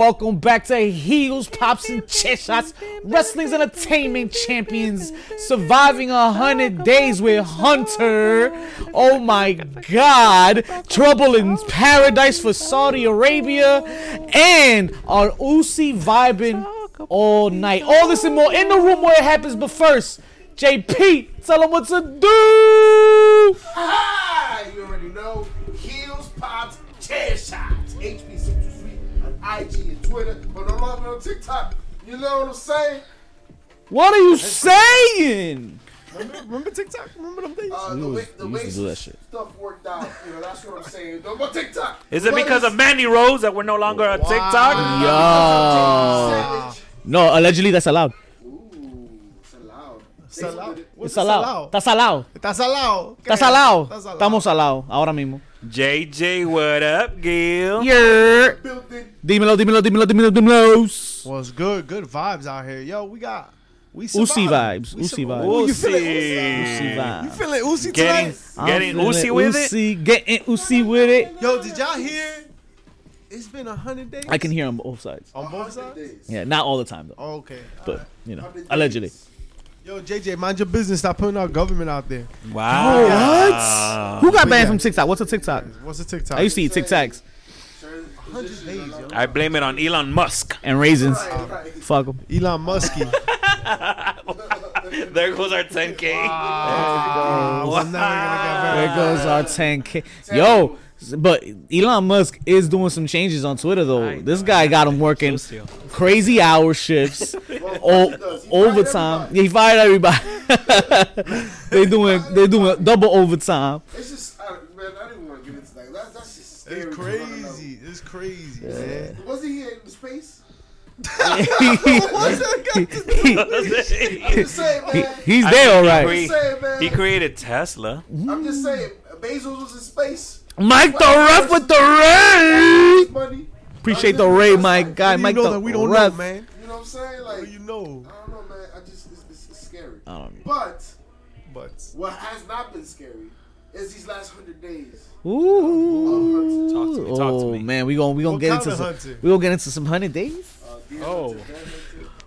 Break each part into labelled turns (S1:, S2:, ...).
S1: Welcome back to Heels, Pops, and Chair Shots, Wrestling's Entertainment Champions, surviving a hundred days with Hunter. Oh my God! Trouble in Paradise for Saudi Arabia, and our Usi vibing all night. All this and more in the room where it happens. But first, JP, tell them what to do.
S2: Ah, you already know. Heels, pops, chair shots. HB Central Suite on IG Twitter, but no longer on TikTok. You know what I'm saying?
S1: What are you saying?
S3: Remember, remember TikTok? Remember them days?
S2: Uh,
S1: We
S2: the
S1: was-
S2: way, the way
S1: used do that shit.
S2: stuff worked out, you know, that's what I'm saying. No more TikTok.
S4: Is it
S2: But
S4: because of Mandy Rose that we're no longer on TikTok?
S1: Yo.
S2: Savage.
S1: No, allegedly that's allowed.
S2: Ooh, it's allowed.
S3: Salao.
S1: It's
S3: What's
S1: allowed. Está salado.
S3: Está salado.
S1: Está salado.
S3: Está salado.
S1: Estamos salados ahora mismo.
S4: JJ, what up, Gil?
S1: Yeah. Dímelo, dímelo, dímelo, dímelo, dímelo.
S3: Well, it's good. Good vibes out here. Yo, we got. We
S1: Usi
S3: survived.
S1: vibes.
S3: We
S1: Usi
S3: survived.
S1: vibes.
S3: Ooh, you feeling
S4: Usi.
S1: Usi
S3: You
S1: vibes.
S3: feeling Usi
S4: Getting,
S3: tonight?
S1: I'm
S4: getting
S1: feeling
S4: Usi with it?
S1: Getting Usi with it.
S3: Yo, did y'all hear? It's been a hundred days.
S1: I can hear on both sides.
S3: on both sides.
S1: Yeah, not all the time though,
S3: Oh, okay.
S1: but you know, allegedly.
S2: days.
S3: Yo, JJ, mind your business. Stop putting our government out there.
S4: Wow.
S1: what? Who got banned
S3: yeah.
S1: from TikTok? What's a TikTok?
S3: What's the TikTok?
S1: I used to eat Tic Tacs
S2: Sir,
S3: 100
S2: position
S3: days, yo.
S4: I blame it on Elon Musk.
S1: and raisins.
S2: Right, right.
S1: Fuck 'em.
S3: Elon Muskie.
S4: There goes our 10K.
S3: Ah, we're never gonna
S1: There
S3: get
S1: goes our 10k. Yo, but Elon Musk is doing some changes on Twitter though. This guy got him working
S4: Socio.
S1: crazy hour shifts,
S2: Well,
S1: o-
S2: he fired
S1: overtime.
S2: everybody.
S1: He fired everybody. they doing they doing double overtime.
S2: It's just, I, man, I didn't want to get into that. That's, that's just scary.
S3: It's
S2: to run another-
S3: crazy. It's crazy, man.
S2: Wasn't he in space?
S1: He-
S2: I'm just saying, man.
S1: he's there, all right.
S4: he
S2: I'm saying.
S4: He created Tesla.
S2: I'm just saying, Bezos was in space.
S1: Mike the ref with the ray. Appreciate the ray, my guy.
S3: How do you
S1: Mike
S3: know
S1: the
S3: that we don't
S1: ref.
S3: know, man.
S2: You know what I'm saying? Like,
S3: you know?
S2: I don't know, man. I just, it's, it's, it's scary.
S1: I don't know.
S2: But
S3: But
S2: what has not been scary is these last hundred days.
S1: Ooh.
S4: Talk to me, talk to
S1: oh
S4: me.
S1: man, we gonna we gonna
S3: What
S1: get into some
S3: hunting?
S1: we gonna get into some hundred days.
S2: Uh,
S3: Oh.
S2: Hunter,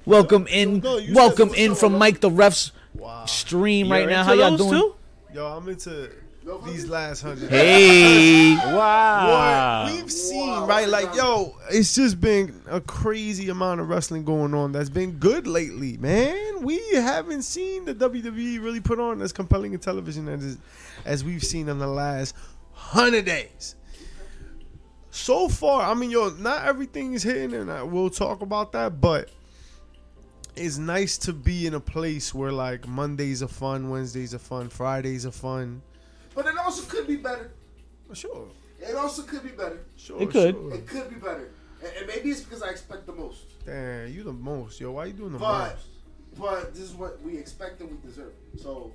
S1: Welcome in,
S3: No,
S1: welcome in from Mike the ref's
S3: wow.
S1: stream
S4: You're
S1: right now. How y'all doing?
S4: too?
S3: Yo, I'm into
S2: No
S3: these last hundred.
S1: Hey,
S4: Wow.
S3: What we've seen,
S2: Wow.
S3: right? Like, yo, it's just been a crazy amount of wrestling going on that's been good lately, man. We haven't seen the WWE really put on as compelling a television as as we've seen in the last hundred days. So far, I mean, yo, not everything is hitting, and I, we'll talk about that, but it's nice to be in a place where like Mondays are fun, Wednesdays are fun, Fridays are fun.
S2: But it also could be better.
S3: Sure,
S2: It also could be better.
S3: sure,
S1: It could.
S3: sure.
S2: It could be better. And, and maybe it's because I expect the most.
S3: Damn, you the most, yo. Why you doing the
S2: But
S3: most?
S2: but this is what we expect and we deserve. So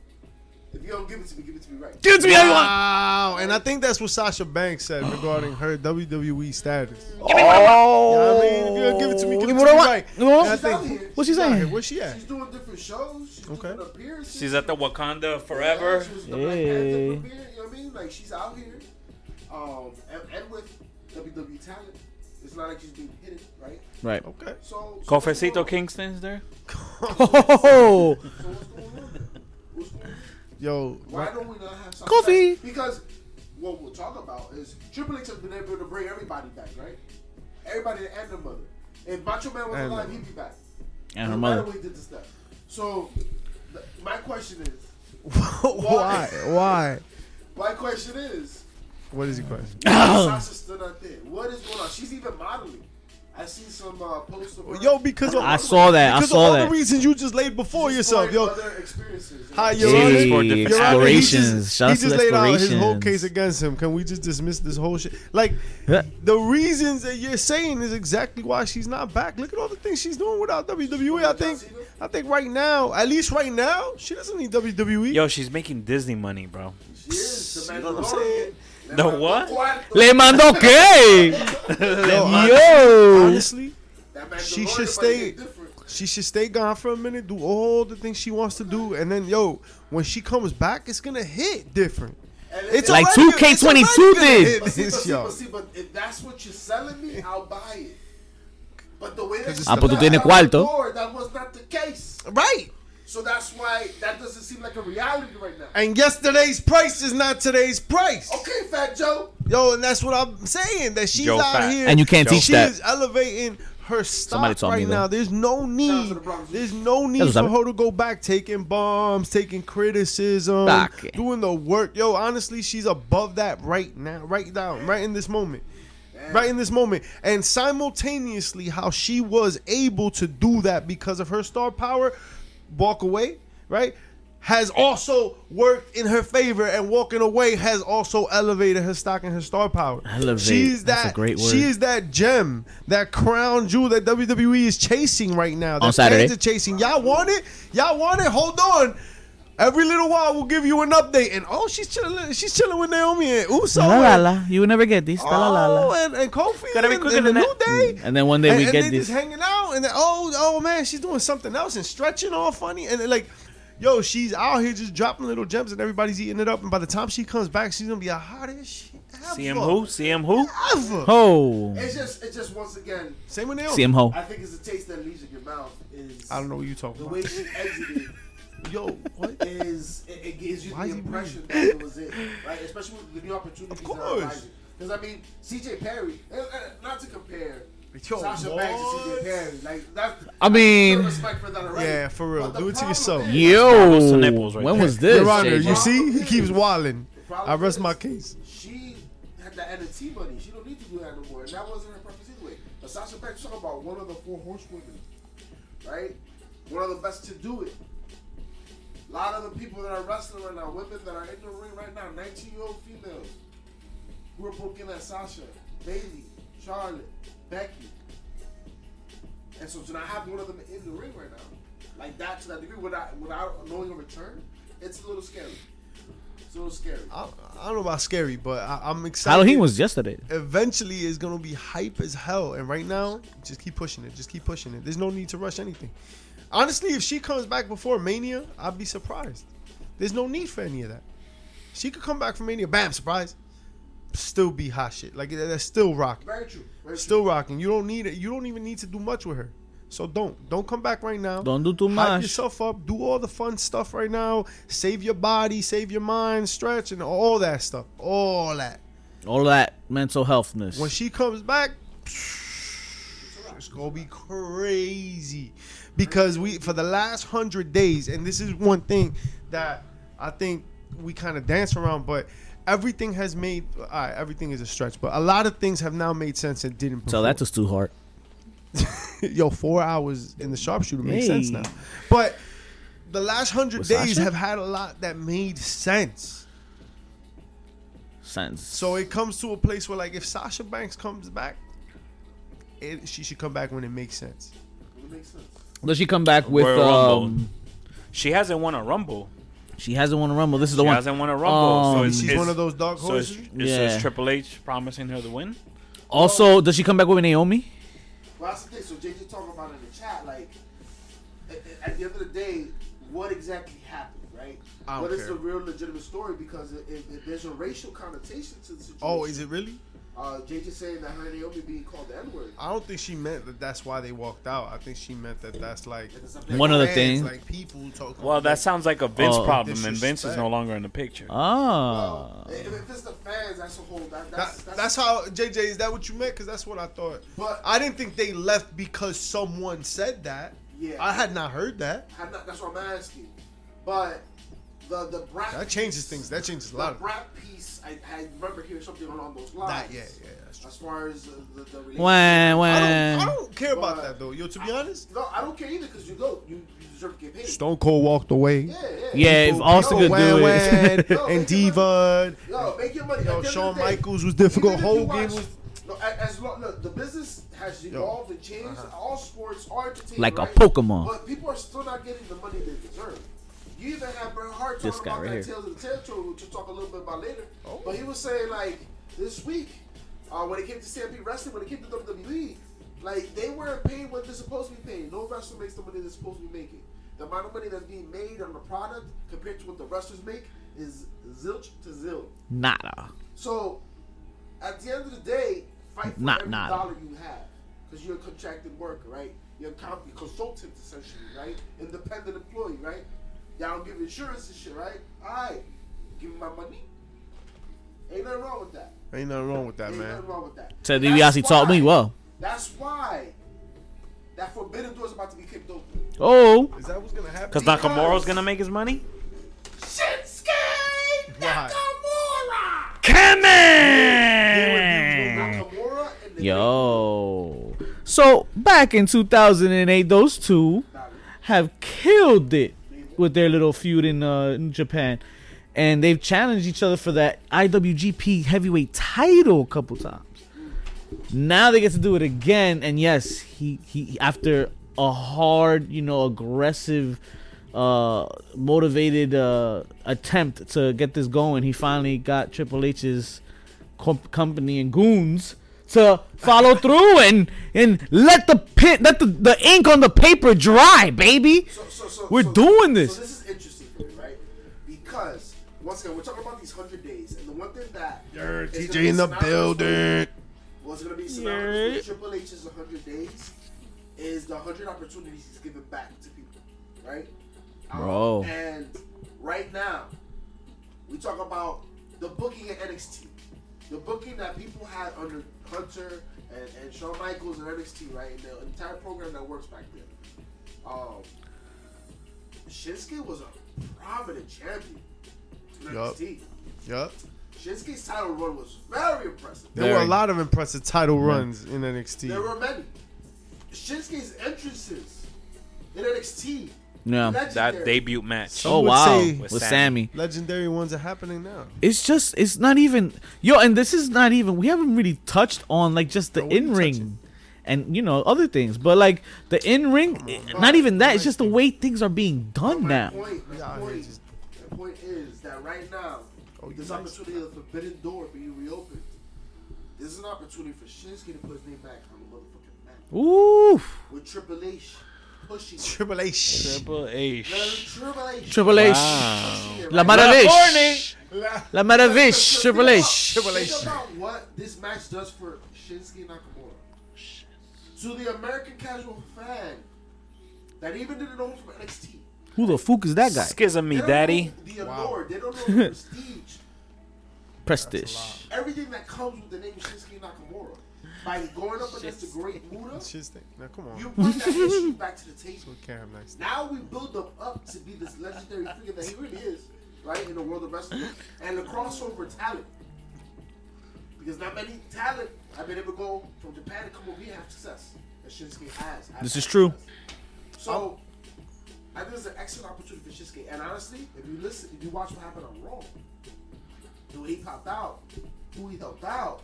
S2: if you don't give it to me, give it to me right.
S1: give it to me, everyone.
S3: Wow, and I think that's what Sasha Banks said regarding her WWE status.
S1: Oh,
S3: You know what I mean? If you don't give it to me, give it to me
S1: what I want.
S3: right.
S1: You know
S3: And I?
S2: She's out
S3: think
S2: here.
S1: What's she
S3: she's out
S1: saying?
S3: here. Where's she at?
S2: She's doing different shows. She's
S3: Okay.
S2: doing appearances.
S4: She's at the Wakanda Forever.
S2: she was the Black
S1: Hey.
S2: Panther premiere, You know what I mean? Like she's out here, um, and, and with WWE talent. It's not like she's being hidden, right?
S1: Right.
S3: Okay.
S2: So, so what's going
S4: Cofecito
S2: on?
S4: Kingston's there.
S1: Oh,
S2: So what's going on? What's going on?
S3: Yo,
S2: Why
S3: right-
S2: don't we not have something
S1: Coffee.
S2: back? Because what we'll talk about is Triple H has been able to bring everybody back, right? Everybody and their mother. If Macho Man was
S3: And
S2: alive, he'd be back.
S1: And her
S2: No matter
S1: mother.
S2: what he did to stuff. So, th- my question is,
S3: why? Why?
S2: my question is,
S3: What is your question?
S2: Sasha still not there. What is going on? She's even modeling. I seen some uh, posts of.
S3: Yo, because of,
S1: I saw that. I
S3: because
S1: saw
S3: of all
S1: that.
S3: the reasons you just laid before
S2: She's
S3: yourself,
S2: exploring
S3: yo.
S2: Other experiences.
S3: Hi,
S4: She's
S3: Your
S4: Honor.
S3: Honor.
S4: for
S3: Your he just, he just laid out his whole case against him. Can we just dismiss this whole shit? Like, the reasons that you're saying is exactly why she's not back. Look at all the things she's doing without WWE. I think, I think right now, at least right now, she doesn't need. WWE.
S4: Yo, she's making Disney money, bro.
S2: She is the
S3: You know what I'm saying?
S2: Mandalorian.
S4: The what?
S1: Le mando qué?
S3: Yo, hon-
S1: Yo.
S3: honestly, She should stay- she should stay gone for a minute, do all the things she wants to do, and then yo, when she comes back, it's gonna hit different. It's
S1: Like 2K22
S3: it's already
S1: did.
S2: But see, but
S3: this,
S2: see, but see, but if that's what you're selling me, I'll buy it. But the way that
S3: it's
S2: she
S3: Ah, pues tú
S2: got
S1: tienes cuarto.
S2: door, that was not the case.
S3: Right.
S2: So that's why that doesn't seem like a reality right now.
S3: And yesterday's price is not today's price.
S2: Okay, Fat Joe.
S3: Yo, and that's what I'm saying. That she's
S4: Joe
S3: out
S4: Fat.
S3: here
S1: And you can't teach
S3: she
S1: that.
S3: is elevating her stock
S1: Somebody told
S3: right
S1: me that.
S3: now. There's no need.
S2: the
S3: There's no need for her to go back taking bombs, taking criticism,
S1: Fuck.
S3: doing the work. Yo, honestly, she's above that right now, right now, right in this moment. Right in this moment. And simultaneously, how she was able to do that because of her star power, walk away, right? Has also worked in her favor, and walking away has also elevated her stock and her star power.
S1: Elevate.
S3: She's
S1: That's
S3: that.
S1: a great word.
S3: She is that gem, that crown jewel that WWE is chasing right now. That
S1: On Saturday.
S3: fans are chasing. Y'all want it? Y'all want it? Hold on. Every little while we'll give you an update. And oh, she's chilling. She's chilling with Naomi and Uso.
S1: La la la. You will never get this. La la la
S3: Oh,
S1: la.
S3: and, and Kofi
S4: Gotta be
S3: and,
S4: quicker
S3: and the
S4: than
S3: New
S4: that.
S3: Day.
S1: And then one day
S3: and,
S1: we
S3: and
S1: get
S3: they
S1: this.
S3: just hanging out, and then, oh, oh man, she's doing something else and stretching all funny, and then, like, yo, she's out here just dropping little gems, and everybody's eating it up. And by the time she comes back, she's gonna be a hottest shit ever.
S4: CM who? CM who?
S3: Ever.
S1: Ho.
S2: It's just, it's just once again,
S3: Same with Naomi.
S1: CM Ho.
S2: I think it's the taste that leaves in your mouth. Is
S3: I don't know what you're talking
S2: the
S3: about.
S2: way she exited
S3: Yo, what?
S2: is it, it gives you
S3: Why
S2: the impression that it was it, right? Especially with the new opportunities
S3: Of
S2: that are
S3: course.
S2: rising. Because I mean, CJ Perry, eh, eh, not to compare
S3: Yo,
S2: Sasha Banks and CJ? Perry, like that.
S1: I mean-
S2: respect for that already.
S3: Yeah, for real. Do it to yourself.
S2: is-
S1: Yo.
S4: nipples right
S1: when
S4: there.
S1: was this?
S3: Your Honor, you see, he keeps wilding. I rest
S2: is,
S3: my case.
S2: She had the NFT money. She don't need to do that no more, and that wasn't her purpose anyway. But Sasha Banks talking about one of the four horsewomen, right? One of the best to do it. A lot of the people that are wrestling right now, women that are in the ring right now, 19 year old females, who are booking at Sasha, Bayley, Charlotte, Becky. And so to not have one of them in the ring right now, like that to that degree, without without knowing a return, it's a little scary. It's a little scary.
S3: I, I don't know about scary, but I, I'm excited.
S1: Halloween was yesterday.
S3: eventually it's gonna be hype as hell. And right now, just keep pushing it. Just keep pushing it. There's no need to rush anything. Honestly, if she comes back before Mania, I'd be surprised. There's no need for any of that. She could come back from Mania, bam, surprise. Still be hot shit. Like that's still rocking.
S2: Very true. Very
S3: Still rocking. You don't need it. You don't even need to do much with her. So don't. Don't come back right now.
S1: Don't do too
S3: Hype
S1: much.
S3: yourself up. Do all the fun stuff right now. Save your body, save your mind, stretch, and all that stuff. All that.
S1: All that mental healthness.
S3: When she comes back, it's gonna be crazy. Because we for the last hundred days, and this is one thing that I think we kind of dance around, but everything has made all right, everything is a stretch, but a lot of things have now made sense and didn't before.
S1: Tell that to Stu Hart.
S3: Yo, four hours in the sharpshooter makes
S1: Hey.
S3: sense now. But the last hundred
S1: With
S3: days
S1: Sasha?
S3: have had a lot that made sense.
S1: Sense.
S3: So it comes to a place where, like, if Sasha Banks comes back, it, she should come back when it makes sense.
S2: It makes sense.
S1: Does she come back with
S4: Royal Rumble.
S1: um?
S4: She hasn't won a Rumble.
S1: She hasn't won a rumble. This is the
S4: She
S1: one.
S4: She hasn't won a Rumble. so
S1: Um,
S4: it's,
S3: She's
S4: it's-
S3: one of those dark
S4: So is,
S3: horses.
S4: is,
S1: Yeah.
S4: is Triple H promising her the win?
S1: Also, does she come back with Naomi?
S2: Well, that's the thing. So JJ talking about in the chat, like at, at the end of the day, what exactly happened, right?
S3: I don't
S2: What is
S3: care.
S2: the real legitimate story? Because it, it, it- there's a racial connotation to the situation.
S3: Oh, is it really?
S2: Uh, JJ saying that her and Naomi being called the N word.
S3: I don't think she meant that. That's why they walked out. I think she meant that. That's like
S1: One of the
S3: fans,
S1: things.
S3: like people talking.
S4: Well, that sounds like a Vince
S1: Oh.
S4: problem, and Vince is
S3: Disrespect.
S4: no longer in the picture.
S1: Ah.
S2: If, if it's the fans, that's a whole. That,
S3: That,
S2: that's,
S3: that's, how JJ. Is that what you meant? Because that's what I thought.
S2: But-
S3: I didn't think they left because someone said that.
S2: Yeah.
S3: I had not heard that.
S2: I'm not, that's what I'm asking. But the the brat
S3: That changes
S2: piece-
S3: things. That changes a
S2: The
S3: lot. Of,
S2: brat piece, I, I remember hearing something along those lines.
S3: that yeah, yeah. That's true.
S2: As far as uh, the, the relationship.
S1: When
S3: I don't,
S1: when
S3: I don't care about that though. Yo, to be honest,
S2: No, I don't care either because you go, you, you deserve to get paid.
S3: Stone Cold walked away.
S2: Yeah, yeah.
S1: yeah, if
S3: People-
S1: Austin could do
S3: Wan
S1: it.
S2: Yo,
S3: and
S2: make your
S3: Diva.
S2: Yo, make your money. At
S3: Yo,
S2: the end of
S3: Shawn
S2: day,
S3: Michaels was difficult.
S2: even if
S3: Hogan was.
S2: No, as long, look, the business has evolved and changed. All sports are entertainment.
S1: Like a
S2: right?
S1: Pokemon.
S2: But people are still not getting the money they deserve. You even have Bret Hart talking about
S1: right
S2: that
S1: here.
S2: Tales of the Territory, which we'll talk a little bit about later.
S3: Oh.
S2: But he was saying like this week, uh, when it came to CMP wrestling, when it came to WWE, like they weren't paying what they're supposed to be paying. No wrestler makes the money they're supposed to be making. The amount of money that's being made on the product compared to what the wrestlers make is zilch to zil.
S1: Nada.
S2: So, at the end of the day, fight for
S1: Not-
S2: every dollar you have. because you're a contracted worker, right? You're a consultant essentially, right? Independent employee, right? Y'all don't give insurance and shit, right? Alright, give me my money. Ain't nothing wrong with that.
S3: Ain't nothing wrong with that,
S2: Ain't
S3: man.
S2: nothing wrong with that.
S1: Ted
S2: That's
S1: DiBiase taught me well.
S2: That's why that forbidden door is about to be kicked open.
S1: Oh,
S3: Is that what's gonna happen?
S4: Because Nakamura's gonna make his money.
S2: Shinsuke
S3: Why?
S2: Nakamura.
S1: come
S2: Nakamura and the
S1: Yo. So back in 2008, those two have killed it with their little feud in, uh, in Japan, and they've challenged each other for that IWGP Heavyweight Title a couple times. Now they get to do it again, and yes, he he after a hard, you know, aggressive, uh, motivated uh, attempt to get this going, he finally got Triple H's comp- company and goons to follow through and and let the pit let the, the ink on the paper dry, baby.
S2: So, so, so,
S1: We're
S2: so-
S1: doing this.
S2: So this is interesting for me, right? Because once again, we're talking about these hundred days, and the one thing that
S3: Yer,
S2: is gonna
S3: TJ in the building.
S2: with- What's going to be synonymous with Triple H's hundred days is the hundred opportunities he's given back to people, right? Um,
S1: Bro.
S2: And right now, we talk about the booking at NXT, the booking that people had under Hunter and, and Shawn Michaels and NXT, right? And the entire program that works back then. Um, Shinsuke was a prominent champion in
S3: Yup.
S2: NXT.
S3: Yup.
S2: Shinsuke's title run was very impressive.
S3: There were a lot of impressive title runs in NXT.
S2: There were many. Shinsuke's entrances in NXT.
S1: Yeah.
S4: That debut match.
S3: Some
S1: Oh
S3: would
S1: wow,
S3: say-
S1: with,
S4: With
S1: Sammy.
S3: Legendary ones are happening now.
S1: It's just it's not even yo, and this is not even we haven't really touched on like just the
S3: No, what are you
S1: in
S3: touching?
S1: ring. And you know other things, but like the in ring, not even that. It's just the way things are being done
S2: My
S1: now.
S2: Point, my,
S3: Yeah,
S2: point,
S3: hear just-
S2: my point is that right now,
S3: Oh, you
S2: this
S3: nice.
S2: opportunity of the forbidden door being reopened, this is an opportunity for Shinsuke to put his name back on the motherfucking map.
S1: Ooh,
S2: With Triple H pushing.
S3: Triple H.
S4: Triple H.
S2: No, Triple H.
S1: Triple H,
S4: Wow.
S2: pushing it
S1: La
S2: right now.
S1: Maravish, La Maravish, Triple H.
S3: Triple H.
S2: Think
S3: H.
S2: about what this match does for Shinsuke Nakamura. To the American casual fan that even didn't know him from NXT.
S1: Who the fuck is that guy?
S4: Schism me,
S2: They don't
S4: daddy.
S2: know The
S3: Wow.
S2: allure. They don't know the prestige.
S1: Prestige.
S2: Everything that comes with the name Shinsuke Nakamura. By going up against the great Muta,
S3: It's just now come on.
S2: you bring that issue back to the table.
S3: We can't have nice.
S2: Now we build him up to be this legendary figure that he really is, right, in the world of wrestling. And the crossover talent. Because not many talent have been able to go from Japan to come over here and have success. That Shinsuke has. has
S1: This is true.
S2: success. So, I think it's an excellent opportunity for Shinsuke. And honestly, if you listen, if you watch what happened on Raw, the way he popped out, who he helped out,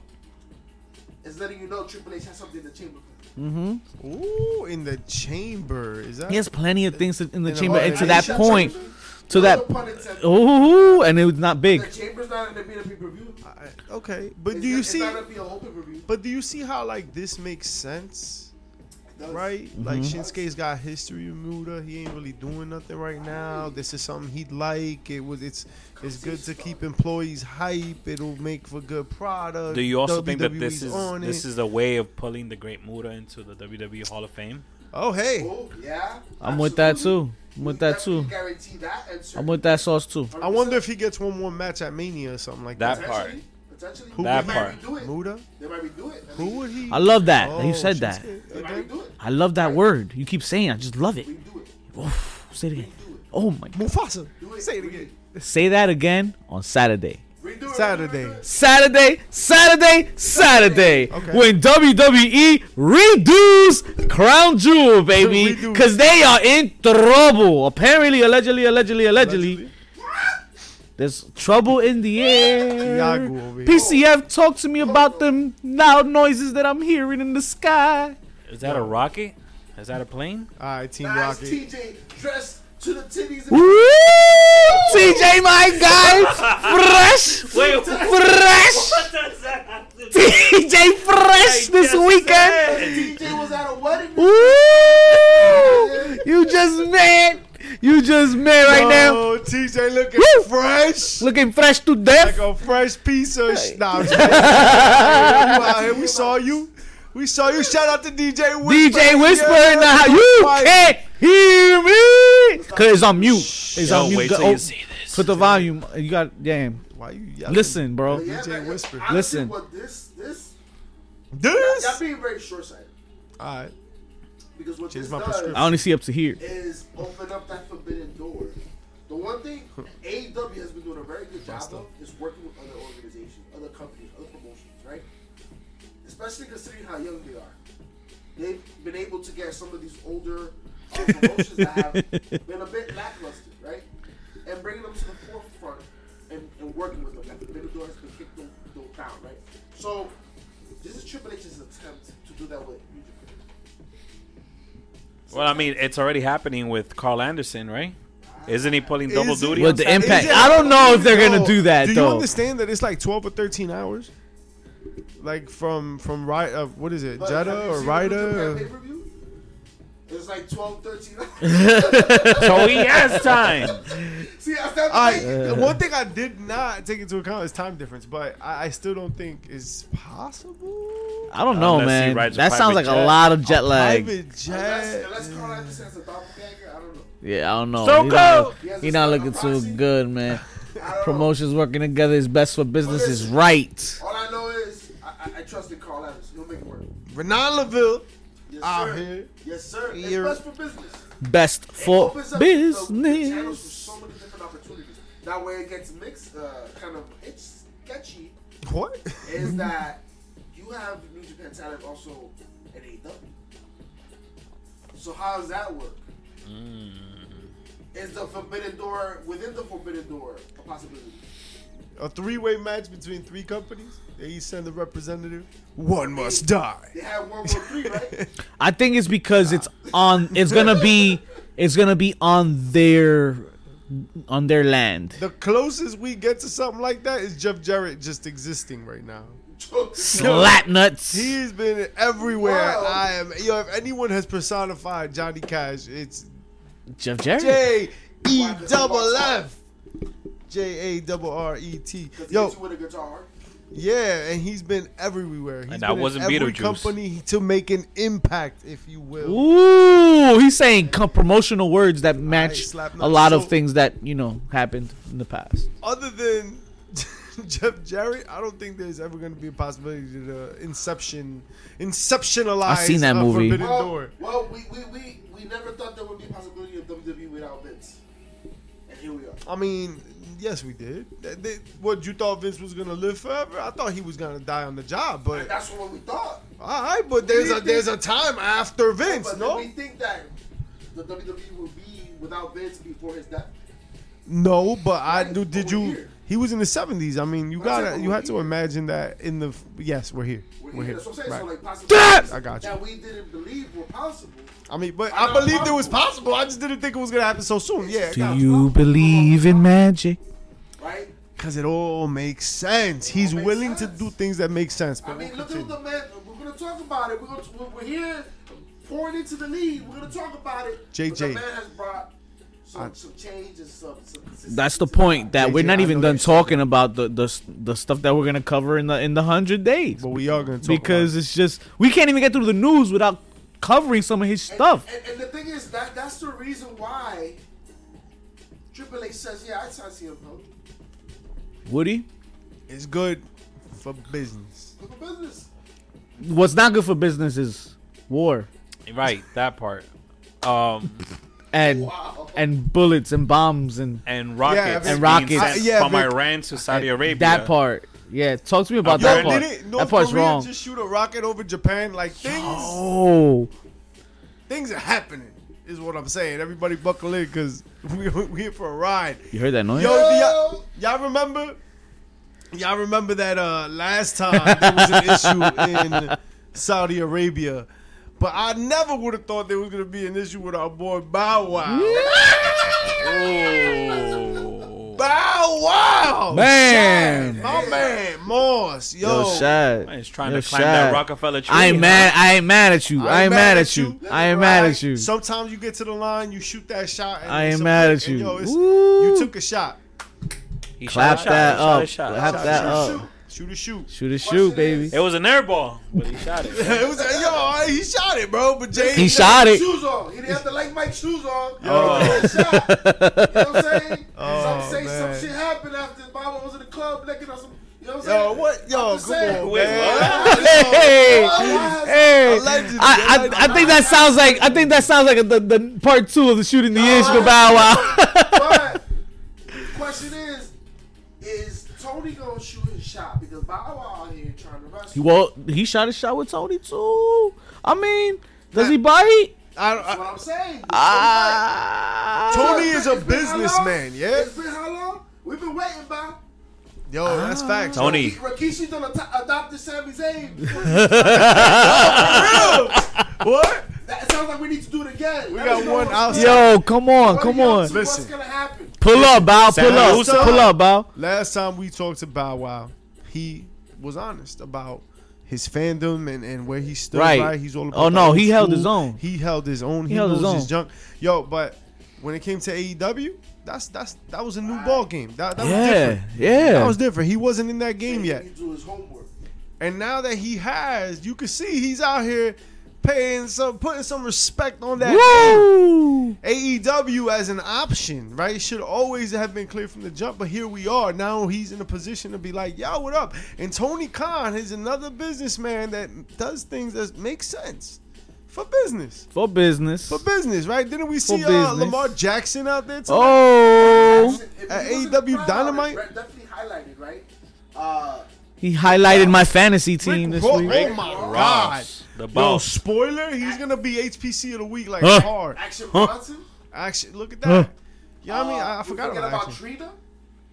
S2: is letting you know Triple H has something in the chamber. for him.
S3: Ooh, in the chamber. Is that?
S1: He has plenty of things in the
S3: In the
S1: chamber, and to that point,
S2: chamber?
S1: to
S2: No
S1: that. Ooh, and it was not big.
S2: The chamber's not going to be a pay per view.
S3: I- okay, but do you see?
S2: It's not going to be a whole pay per view.
S3: But do you see how like this makes sense? Right? Like mm-hmm. Shinsuke's got history with Muta. He ain't really doing nothing right now. This is something he'd like. It was it's it's good to keep employees hype. It'll make for good product.
S4: Do you also think that this is this
S3: it.
S4: is a way of pulling the Great Muta into the WWE Hall of Fame?
S3: Oh hey.
S2: Oh, yeah.
S1: I'm with that too. I'm with that too.
S2: That.
S1: I'm with that sauce too.
S3: I wonder if he gets one more match at Mania or something like
S4: That
S3: that.
S4: part.
S2: Potentially. Potentially.
S3: Who
S4: That
S2: they
S4: part.
S2: Might.
S3: Muta?
S2: They might redo it. I
S3: Who would he?
S1: I love that.
S3: Oh,
S1: you said that.
S3: Shinsuke
S2: They might
S3: again?
S2: redo it.
S1: I love that word. You keep saying. it. I just love it.
S2: Redo it.
S1: Say it again.
S2: Redo it.
S1: Oh my god.
S3: Mufasa.
S2: Do it.
S3: Say it
S2: Redo
S3: again.
S1: Say that again on Saturday.
S3: Saturday.
S1: Saturday, Saturday, Saturday.
S3: Okay.
S1: When WWE redoes Crown Jewel, baby. Because they are in trouble. Apparently, allegedly, allegedly, allegedly. There's trouble in the air.
S3: Iago over here.
S1: PCF, talk to me about them loud noises that I'm hearing in the sky.
S4: Is that a rocket? Is that a plane?
S3: All right, Team
S2: Nice
S3: Rocket.
S2: TJ dressed to the titties.
S1: Woo! TJ, my guy, fresh,
S4: Wait,
S1: fresh.
S4: What does that have to
S1: TJ Fresh this weekend.
S2: TJ was at a wedding.
S1: Woo! You just mad. You just mad right now.
S3: Oh, TJ looking
S1: Woo!
S3: fresh.
S1: Looking fresh to death.
S3: Like a fresh piece of sh- nah, I'm just kidding. you out here, we saw you. We saw you. Shout out to DJ Whisper.
S1: DJ Whisper
S3: Yeah.
S1: in the house. You can't hear me. Cause it's on mute. It's
S4: Yo,
S1: on mute.
S4: wait
S1: Go-
S4: till
S1: oh,
S4: you see this.
S1: Put the volume. You got damn.
S3: Why you yelling?
S1: Listen, bro.
S2: But yeah,
S3: DJ Whisper.
S1: Listen.
S2: What this, this,
S3: This.
S2: y'all being very short-sighted.
S3: All right.
S2: Because what
S3: Change
S2: this
S3: my
S2: does
S3: prescription.
S1: I only see up to here.
S2: is open up that forbidden door. The one thing AEW has been doing a very good job of is working with other organizations, other companies, other promotions, right? Especially considering how young they are. They've been able to get some of these older uh, promotions that have been a bit lackluster, right? And bringing them to the forefront and, and working with them. That forbidden door has been kicked them, them down, right? So this is Triple H's attempt to do that with New Japan.
S4: Well, I mean, it's already happening with Karl Anderson, right? Isn't he pulling double
S3: Is it?
S4: duty?
S1: With
S4: on
S1: the
S4: Saturday?
S1: impact. I don't know if they're gonna do that
S3: Do you
S1: though.
S3: understand that it's like 12 or 13 hours? Like from from right uh, what is it?
S2: But have
S3: Jeddah
S2: you
S3: or
S2: seen the New
S3: Ryder?
S2: Japan
S3: or-
S2: pay-per-view? It's like 12, 13 hours.
S4: so he has time.
S2: See, that's that
S3: I
S2: thing.
S3: one thing I did not take into account is time difference, but I, I still don't think is possible.
S1: I don't know,
S4: Unless
S1: man. That sounds like
S4: private
S1: a lot of jet lag.
S3: Private jet.
S2: unless Karl Anderson has a doppelganger, I don't know.
S1: Yeah, I don't know.
S4: So
S1: He
S4: go.
S1: not,
S2: He
S1: he not looking too good, man.
S2: I don't
S1: Promotions working together is best for business is right.
S2: All I know is I, I, I trusted Karl Anderson. He'll make it work.
S3: Renan Laville
S2: Yes,
S3: out
S2: sir.
S3: here.
S2: Yes, sir. It's
S3: Here.
S2: best for business.
S1: Best
S2: It
S1: for
S2: opens up the- the channels for
S1: business.
S2: so many different opportunities. That way it gets mixed, uh, kind of it's sketchy.
S3: What?
S2: is that you have New Japan talent also at AEW. So how does that work? Is the forbidden door within the forbidden door a possibility?
S3: A three-way match between three companies. They each send a representative. One must die.
S2: They had World War Three, right?
S1: I think it's because it's on. It's gonna be. It's gonna be on their, on their land.
S3: The closest we get to something like that is Jeff Jarrett just existing right now.
S1: Slap nuts.
S3: He's been everywhere.
S2: Wow.
S3: I am. Yo, if anyone has personified Johnny Cash, it's
S1: Jeff Jarrett.
S3: J E
S2: Why? 'Cause he
S3: double
S2: walks
S3: F. J A double R E T.
S2: Because he
S3: Yo,
S2: with a guitar.
S3: yeah, and he's been everywhere. He's
S4: And that
S3: been
S4: wasn't
S3: in every
S4: Beetlejuice.
S3: company to make an impact, if you will.
S1: Ooh, he's saying co- promotional words that match
S3: slap
S1: a
S3: nuts.
S1: lot of things that you know happened in the past.
S3: Other than Jeff Jarrett, I don't think there's ever going to be a possibility to uh, Inception, Inceptionalize.
S1: I've seen that
S3: a
S1: movie.
S3: Forbidden
S2: Well,
S3: Door.
S2: well we, we, we, we never thought there would be a possibility of WWE without Vince. And here we are.
S3: I mean, yes, we did. What you thought Vince was gonna live forever? I thought he was gonna die on the job.
S2: And
S3: But
S2: that's what we thought.
S3: all right, but there's a there's a time after Vince,
S2: But
S3: no?
S2: did we think that the WWE would be without Vince before his death?
S3: No, but I do. Did
S2: we're
S3: you?
S2: here.
S3: He was in the seventies. I mean, you
S2: But I said,
S3: gotta
S2: but
S3: you
S2: we're
S3: had to
S2: here.
S3: imagine that in the yes, we're here.
S2: We're
S3: We're
S2: here.
S3: here.
S2: That's what I'm saying.
S3: Right.
S2: So like possibilities
S3: I got you.
S2: that we didn't believe were possible.
S3: I mean, but
S2: I
S3: I
S2: know
S3: believed it was
S2: possible.
S3: possible. I just didn't think it was gonna happen so soon. Yeah,
S1: Do
S3: because
S1: you believe in magic?
S2: Right?
S3: Because it all makes sense. He's
S2: makes
S3: willing to do things that make sense.
S2: But I
S3: But
S2: mean,
S3: we'll
S2: look at the man. We're gonna talk about it. We're gonna we're- we're here pouring into the lead. We're gonna talk about it. But
S3: JJ.
S2: the man has brought some, some change and some. some
S1: That's the point. That we're not even done
S3: that.
S1: talking about the the the stuff that we're gonna cover in the in the hundred days
S3: But we are gonna talk
S1: because it's just we can't even get through the news without covering some of his stuff.
S2: And, and the thing is that that's the reason why Triple H says, "Yeah, I sign CM Punk
S1: Woody,
S3: about it's good for business.
S2: for business."
S1: what's not good for business is war
S4: Right, that part. Um,
S1: and
S2: Wow.
S1: and bullets and bombs and
S4: and rockets
S3: and
S1: rockets.
S4: sent
S3: Uh, yeah,
S4: from
S3: Vic-
S4: Iran to Saudi Arabia.
S1: that part. Yeah, talk to me about
S4: Yo,
S1: that part.
S3: did it? North
S1: that part's
S3: Korea
S1: wrong.
S3: just shoot a rocket over Japan? Like things,
S1: Oh,
S3: things are happening. Is what I'm saying. Everybody buckle in because we we here for a ride.
S1: you heard that noise?
S3: Yo, do y'all, y'all remember? Y'all remember that uh, last time there was an issue in Saudi Arabia, but I never would have thought there was gonna be an issue with our boy Bow Wow.
S4: Oh.
S3: Bow Wow,
S1: Man.
S3: Shad, my man Moss, yo,
S1: Yo, Shad.
S4: Man, he's trying
S1: Yo,
S4: to climb
S1: Shad.
S4: that Rockefeller tree.
S1: I ain't
S4: huh?
S1: mad. I ain't mad at you. I ain't mad at you. I ain't mad at you.
S3: Sometimes you get to the line, you shoot that shot. And
S1: I ain't mad at you.
S3: yo, you took a shot.
S4: He
S1: Clap
S4: shot a shot,
S1: that
S4: shot a
S1: up.
S4: shot.
S1: Clap
S3: Shot,
S1: that
S3: shoot,
S1: up.
S3: Shoot. Shoot a shoot.
S1: Shoot a shoot, baby.
S4: It was an air ball, but he shot it.
S3: it was a, yo, he shot it, bro. But James
S1: He shot it.
S2: Shoes on. He didn't have to like Mike's shoes on.
S4: Oh.
S2: He shot. You know what I'm saying?
S3: Oh,
S2: some say
S3: man.
S2: some shit happened after Baba was in the club licking on some. You know what I'm
S3: Yo,
S2: saying?
S3: what? Yo,
S2: I'm
S3: come
S2: saying.
S3: on,
S4: Wait,
S3: man.
S1: Hey,
S2: Why-
S1: hey.
S3: Allegedly,
S1: I, I, I think that sounds like I think that sounds like the, the part two of the shooting the inch with Bow Wow.
S2: But the question is, is Tony gonna shoot his shot? Because Bow Wow out here trying to wrestle.
S1: well, he shot a shot with Tony too. I mean, does he bite?
S3: I,
S2: That's
S3: I,
S2: what I'm saying.
S1: Ah.
S3: Tony is a
S2: It's been how long?
S3: businessman, yeah.
S2: It's been how long? We've been waiting, Bow.
S3: Yo, that's facts.
S4: Tony.
S2: Rikishi done ad- adopted Sami Zayn.
S3: What?
S2: That sounds like we need to do it again.
S3: We
S2: Let
S3: got one
S2: what's
S3: outside.
S1: Yo, come on,
S2: What
S1: come on.
S2: up to?
S3: Listen.
S2: What's gonna happen?
S1: Pull up, Bow. Pull up.
S4: Russo.
S1: Pull up, Bow.
S3: Last time we talked to Bow Wow, he was honest about his fandom and, and where he stood.
S1: Right.
S3: Right. He's all oh, about
S1: Oh, no,
S3: old
S1: he held
S3: school.
S1: his own.
S3: He held his own. He,
S1: He held
S3: knows
S1: his
S3: his, junk. Yo, but when it came to AEW, that's that's that was a new ah. ball game. That, that was
S1: Yeah.
S3: That was different. He wasn't in that game yet.
S2: needs do his homework.
S3: And now that he has, you can see he's out here paying some, putting some respect on that. name.
S1: Woo!
S3: AEW as an option, right? Should always have been clear from the jump, but here we are. Now he's in a position to be like, yo, what up? And Tony Khan is another businessman that does things that make sense for business.
S1: For business.
S3: For business, right? Didn't we see uh. Lamar Jackson out there too?
S1: Oh,
S3: At
S2: he was in
S3: AEW Dynamite?
S2: Brett definitely highlighted, right? Uh,
S1: he highlighted my fantasy team
S3: Rick
S1: this
S3: Ro-
S1: week.
S3: Oh my God.
S4: Ross, the
S3: Yo, spoiler, he's gonna be HPC of the week like
S1: Huh.
S3: hard.
S2: Action
S1: Huh.
S2: Bronson.
S3: Actually, look at
S1: Huh.
S3: that. You know what I mean? I, I forgot about,
S2: forget about
S3: Action.
S2: Trina.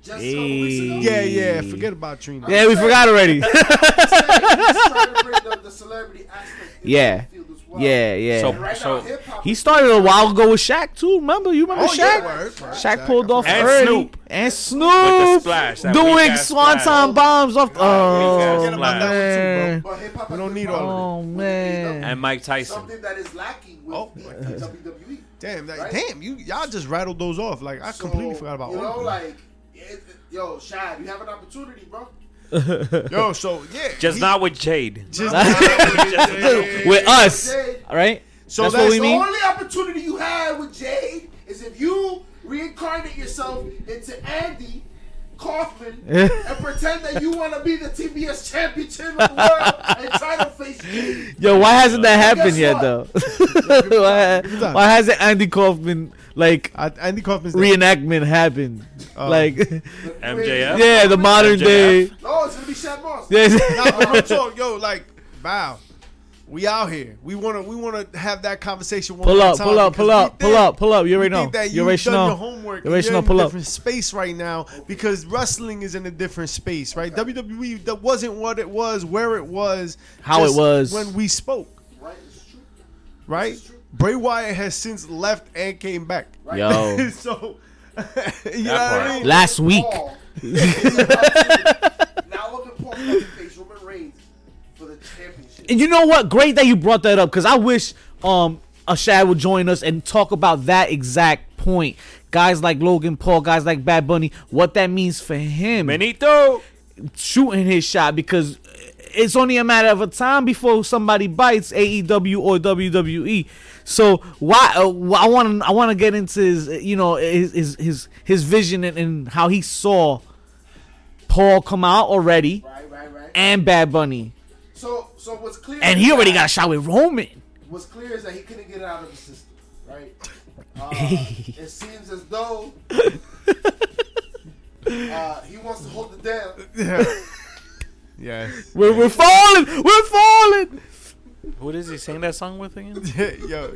S2: Just a couple weeks ago.
S3: Yeah, yeah, forget about Trina.
S1: Yeah, we forgot already.
S2: He's trying the, the celebrity aspect.
S1: Yeah.
S2: The field as well.
S1: yeah, yeah.
S4: So-
S2: right
S4: So-
S2: now,
S1: he started a while ago with Shaq too. Remember? You remember
S3: Oh,
S1: Shaq?
S3: yeah, word, word.
S1: Shaq pulled off
S4: And
S1: early.
S4: Snoop.
S1: And Snoop
S4: With the splash,
S1: doing
S4: weak-ass
S1: swanton bombs off.
S4: weak-ass
S1: Oh
S3: Forget
S1: man.
S3: too,
S2: oh,
S3: We don't need all of
S2: proud
S1: Oh man.
S4: and Mike Tyson.
S2: Something that is lacking with
S3: Oh.
S2: WWE.
S3: Damn, that,
S2: Right?
S3: damn, you y'all just rattled those off. Like I
S2: So,
S3: completely forgot about
S2: you
S3: all
S2: know,
S3: of them.
S2: like, it, it- yo, Shad, you have an opportunity, bro.
S3: Yo, so yeah,
S4: Just
S3: he-
S4: not with Jade.
S3: just not with-
S1: With us,
S2: Jade,
S1: all right?
S3: So
S1: That's
S3: that's,
S1: what we
S2: the
S1: mean.
S2: only opportunity you have with Jade is if you reincarnate yourself into Andy Kaufman and pretend that you want to be the TBS champion of the world and try to face Jade.
S1: Yo, why hasn't that happened yet
S2: what?
S1: though? why,
S3: Give me time.
S1: why hasn't Andy Kaufman like
S3: I, Andy Kaufman's there.
S1: reenactment happened?
S3: Oh.
S1: like,
S4: MJF.
S1: yeah, the modern
S4: MJF.
S1: day.
S2: No, it's gonna be Shad Moss.
S1: Yes.
S3: Nah, but real talk, yo, like, wow. We out here. We wanna we wanna have that conversation one
S1: Pull
S3: more
S1: up,
S3: time
S1: pull up, pull up, pull up, pull up. You
S3: we
S1: already know.
S3: think that
S1: You
S3: you've
S1: already
S3: done
S1: know.
S3: your homework.
S1: You already
S3: You're
S1: know,
S3: in
S1: pull
S3: a
S1: up.
S3: different space right now because wrestling is in a different space, right? WWE that wasn't what it was, where it was,
S1: How it was.
S3: when we spoke,
S2: Right, it's true.
S3: right?
S2: This is true.
S3: Bray Wyatt has since left and came back.
S2: Right.
S1: Yo,
S3: so, you know what. I mean?
S1: last week.
S2: Paul is about to- now Logan Paul about to face Roman Reigns for the championship.
S1: And you know what? Great that you brought that up because I wish um Ashad would join us and talk about that exact point. Guys like Logan Paul, guys like Bad Bunny, what that means for him
S4: Benito.
S1: shooting his shot because it's only a matter of a time before somebody bites AEW or WWE. So why uh, I want to I want to get into his uh, you know his his his, his vision and, and how he saw Paul come out already
S2: Right, right, right.
S1: and Bad Bunny
S2: So, so what's clear?
S1: and
S2: is
S1: he already got a shot with Roman.
S2: What's clear is that he couldn't get it out of the system, right? Uh, it seems as though uh, he wants to hold it down.
S3: Yeah.
S1: We're, we're falling. We're falling.
S4: Who does he sing that song with again?
S3: Yo,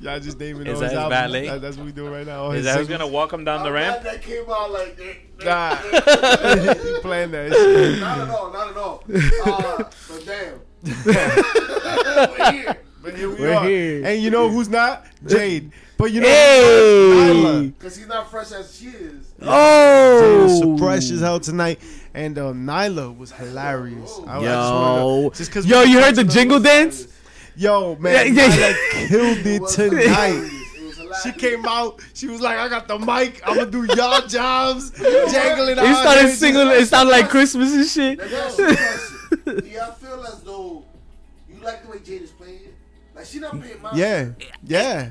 S3: y'all just naming
S4: Is
S3: all
S4: that
S3: his
S4: his
S3: albums.
S4: valet?
S3: That- that's what we doing right now. All
S4: Is that who's gonna walk him down the
S2: I'm
S4: ramp?
S2: glad that came out like that.
S3: Nah. you playing that shit.
S2: Not at all, not at all. Uh, but damn. We're here.
S3: But here we
S1: We're
S3: are.
S1: here.
S3: And you know who's not? Jade. But you know
S1: Hey.
S3: Nyla.
S2: Because he's not fresh as she is.
S1: Oh.
S3: was fresh as hell tonight. And uh, Nyla was hilarious. I, I just
S1: Yo.
S3: to- just 'cause
S1: Yo, you heard the jingle
S3: it.
S1: dance?
S3: Yo, man,
S1: Yeah, yeah.
S3: Nyla killed
S2: It
S3: it tonight.
S2: hilarious. It was hilarious. Relax.
S3: She came out. She was like, "I got the mic. I'm gonna do y'all jobs." Jangling.
S1: He
S3: out
S1: started
S3: here.
S1: singing. It sounded like Christmas and shit.
S2: Let me ask you a question. Do y'all feel as though you like the way Jade is playing? Like she not playing my
S3: Yeah, yeah.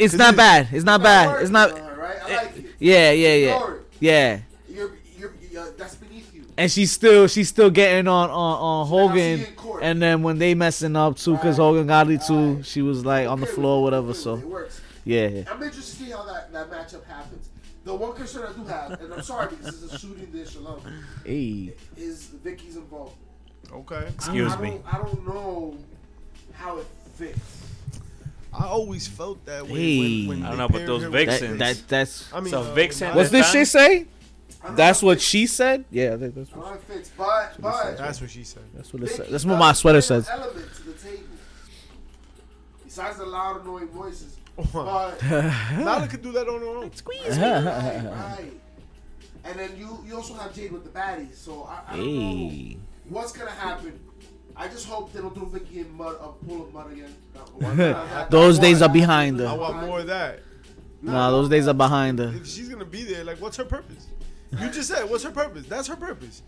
S1: It's not bad. It's not bad. It's not.
S2: right. I eh, like it.
S1: Yeah, yeah, yeah, yeah.
S2: You're, you're, you're, uh, that's beneath you.
S1: And she's still she's still getting on on, on Hogan.
S2: she in court.
S1: And then when they messing up too, cause
S2: Right.
S1: Hogan got it too,
S2: Right.
S1: she was like on the floor,
S2: with
S1: whatever. So
S2: it. It works.
S1: yeah, yeah.
S2: I'm interested to see how that, that matchup happens. The one concern I do have, and I'm sorry because it's a shooting dish alone,
S1: Hey,
S2: is Vickie's involved.
S3: Okay.
S4: Excuse
S2: I, I
S4: me.
S2: Don't, I don't know how it fits.
S3: I always felt that way.
S1: Hey.
S3: When, when
S4: I don't know, but those
S3: him with
S1: that,
S4: Vixens.
S1: that that's.
S3: I mean,
S4: So
S3: uh,
S4: Vixen-
S3: Nia-
S1: What's this
S4: time?
S1: shit say?
S2: I don't know
S1: That's what
S2: it
S1: she said. Yeah, that- that's
S2: fits. I don't
S1: what,
S2: know how it fits, but but
S3: That's what she said.
S1: that's what it said. That's what my sweater
S2: bring
S1: says.
S2: Element to the table. Besides the loud, annoying voices, but
S3: Nala could do that on her own.
S2: right, right. And then you you also have Jade with the baddies, so I, I don't know what's gonna happen. I just hope they don't do Vickie in mud, a pool of mud again. No,
S1: Those days are behind her.
S3: I
S1: her.
S3: want more of that.
S1: Nah, those days are behind her.
S3: If she's gonna be there, like, what's her purpose? You just said, what's her purpose? That's her purpose.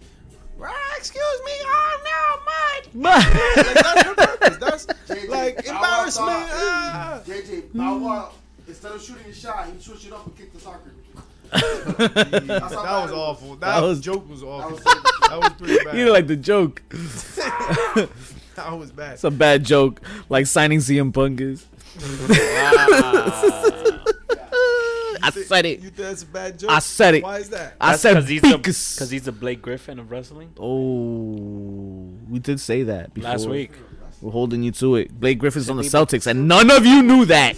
S3: Ah, excuse me, oh no, mud. Like, that's her purpose. That's
S2: JJ,
S3: like embarrassment.
S2: thought-
S3: Ah.
S2: JJ Bow Wow, instead of shooting a shot, he switched it up and kicked the soccer.
S3: that was awful. That,
S1: That was-
S3: joke was
S2: That
S3: awful.
S2: was
S3: That was pretty bad.
S1: You like the joke.
S3: That was bad.
S1: It's a bad joke, like signing CM Punk is. I
S3: thi-
S1: said it.
S3: You think that's a bad joke?
S1: I said it.
S3: Why is that?
S1: I said
S4: because he's, a- he's a Blake Griffin of wrestling.
S1: Oh, we did say that before.
S4: Last week.
S1: We're holding you to it. Blake Griffin's on the Celtics, and none of you knew that.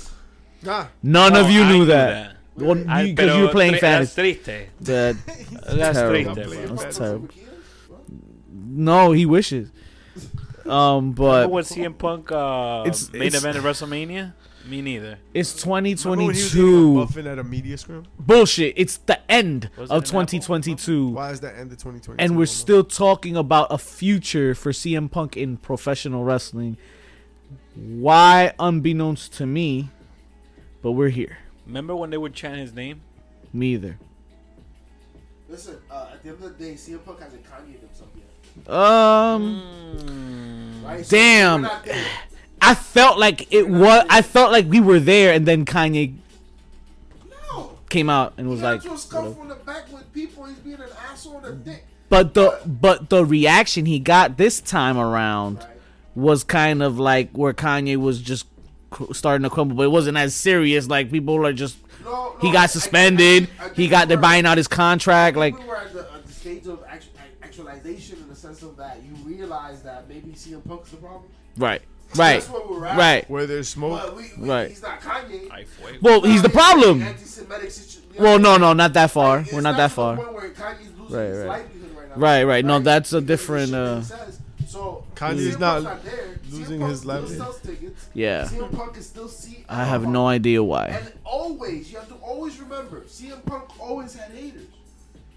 S3: Nah.
S1: None of
S4: Oh,
S1: you
S4: I
S1: knew that.
S4: I-
S1: Because you,
S4: pero
S1: were playing
S4: tri-
S1: fantasy.
S4: That's triste.
S1: That,
S4: That's
S1: terrible.
S4: triste.
S1: That's terrible. No, he wishes. Um,
S4: Remember
S1: but
S4: when CM Punk uh,
S1: It's-
S4: main
S1: it's-
S4: event at WrestleMania? Me neither.
S1: it's
S3: Remember when he was eating a
S1: 2022.
S3: muffin at a media scrum?
S1: Bullshit. It's the end
S4: Was it
S1: of
S4: an apple?
S1: 2022.
S3: Why is that end of 2020?
S1: and we're still talking about a future for CM Punk in professional wrestling. Why, unbeknownst to me, but we're here.
S4: Remember when they would chant his name?
S1: Me either.
S2: Listen, uh, at the end of the day, CM Punk hasn't Kanye himself yet.
S1: Um?
S2: So
S1: Damn.
S2: we're not there.
S1: I felt like it was. I felt like we were there, and then Kanye
S2: No.
S1: came out and was like,
S2: into a the back with people. He's being an asshole and a dick.
S1: but the but the reaction he got this time around
S2: Right.
S1: was kind of like where Kanye was just cr- starting to crumble, but it wasn't as serious. Like people are just
S2: No, no,
S1: he
S2: I- I
S1: got suspended.
S2: I think
S1: He got they're buying out his contract. Like
S2: we were at the, at the stage of actu- actualization in the sense of that you realize that maybe CM Punk's the problem.
S1: right, right,
S2: That's where we're at.
S1: right.
S3: Where there's smoke.
S2: But we, we,
S1: Right.
S2: He's not Kanye.
S1: Well, he's the
S2: Kanye is
S1: problem.
S2: situ- you know
S1: Well, no, no, not that far.
S2: Like,
S1: We're
S2: it's
S1: not that far.
S2: point where Kanye's losing
S1: Right, right.
S2: livelihood right now.
S1: Right, right. No, that's a
S2: Because of the
S1: different, uh.
S2: So
S3: Kanye's
S2: CM
S3: not
S2: there.
S3: losing
S2: CM Punk
S3: his
S2: still
S3: livelihood.
S2: sells tickets.
S1: Yeah.
S2: CM Punk is still see.
S1: I have no idea why.
S2: And always, you have to always remember, CM Punk always had haters.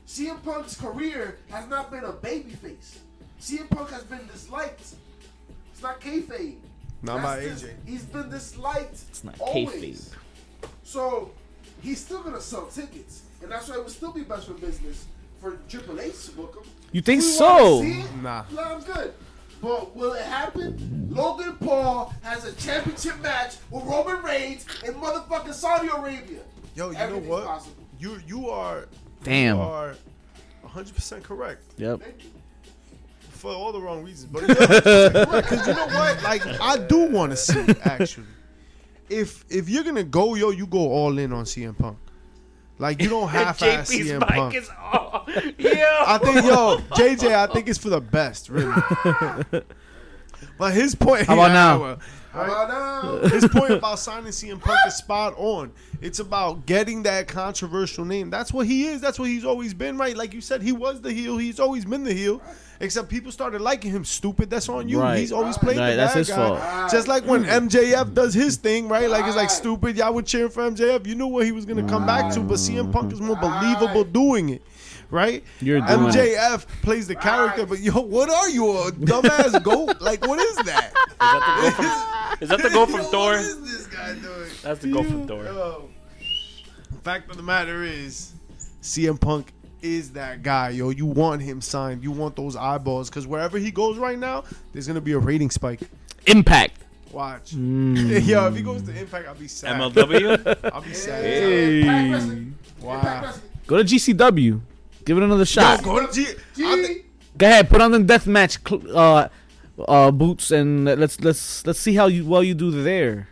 S2: CM Punk's career has not been a babyface. CM Punk has been disliked. It's not kayfabe.
S3: Not by
S2: That's
S3: AJ.
S2: just- He's been disliked.
S1: It's not
S2: always.
S1: kayfabe.
S2: So he's still gonna sell tickets, and that's why it would still be best for business for Triple H to book him.
S1: You think
S2: We
S1: so?
S2: wanna see it?
S3: Nah.
S2: No, I'm good. But will it happen? Logan Paul has a championship match with Roman Reigns in motherfucking Saudi Arabia.
S3: Yo, you know what?
S2: possible.
S3: You you are
S1: Damn.
S3: you are 100 percent correct
S1: Yep.
S2: Thank you.
S3: For all the wrong reasons, but because you know what? Like I do want to see actually. If if you're gonna go, yo, you go all in on CM Punk. Like you don't half-ass
S4: JP's
S3: CM
S4: mic
S3: Punk.
S4: is off. Yo.
S3: I think yo, JJ, I think it's for the best, really. but his point.
S1: How about
S3: Yeah,
S1: now?
S2: About
S3: his point about signing CM Punk is spot on. It's about getting that controversial name. That's what he is. That's what he's always been, right? Like you said, he was the heel. He's always been the heel. Except people started liking him. Stupid. That's on you.
S1: Right.
S3: He's always played
S1: Right,
S3: the
S1: that's
S3: bad
S1: his
S3: guy.
S1: fault.
S3: Just like when MJF does his thing, right? Like it's like stupid. Y'all would cheer for MJF. You knew what he was gonna come back to, but CM Punk is more believable doing it. Right?
S1: You're doing it.
S3: MJF plays the character, but yo, what are you, a dumbass goat? Like, what is that?
S4: Is that the goal from, is that the goal from
S3: Yo,
S4: Thor?
S3: What is this guy doing?
S4: That's the goal from Thor.
S3: Yo. Fact of the matter is, CM Punk is that guy, yo. You want him signed. You want those eyeballs because wherever he goes right now, there's gonna be a rating spike.
S1: Impact.
S3: Watch.
S1: Mm.
S3: Yo, if he goes to Impact, I'll be sad.
S4: MLW.
S3: I'll be sad.
S1: Hey.
S2: Impact Wrestling.
S3: Wow.
S1: Go to GCW. Give it another shot.
S3: Yo, go to G. I'm the-
S1: Go ahead, put on the death match cl- uh, uh, boots, and let's let's let's see how you well you do there.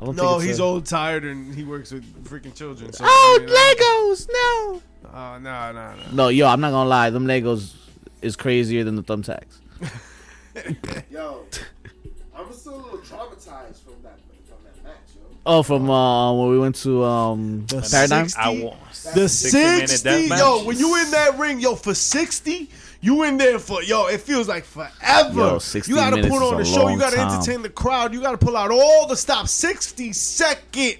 S1: I don't
S3: no,
S1: think
S3: he's
S1: a-
S3: old, tired, and he works with freaking children. So,
S1: Oh,
S3: I mean, I-
S1: Legos! No.
S3: Oh, no, no, no.
S1: No, yo, I'm not gonna lie. Them Legos is crazier than the thumbtacks.
S2: Yo, I'm still a little traumatized from that from that match, yo.
S1: Oh, from uh, when we went to um
S3: The
S1: Paradigm.
S3: six-
S4: I want
S3: The
S4: 60-minute
S3: yo, when you in that ring, yo, for 60, you in there for, yo, it feels like forever.
S1: Yo, 60
S3: you gotta put on the show, you gotta
S1: time.
S3: entertain the crowd, you gotta pull out all the stops. 60 second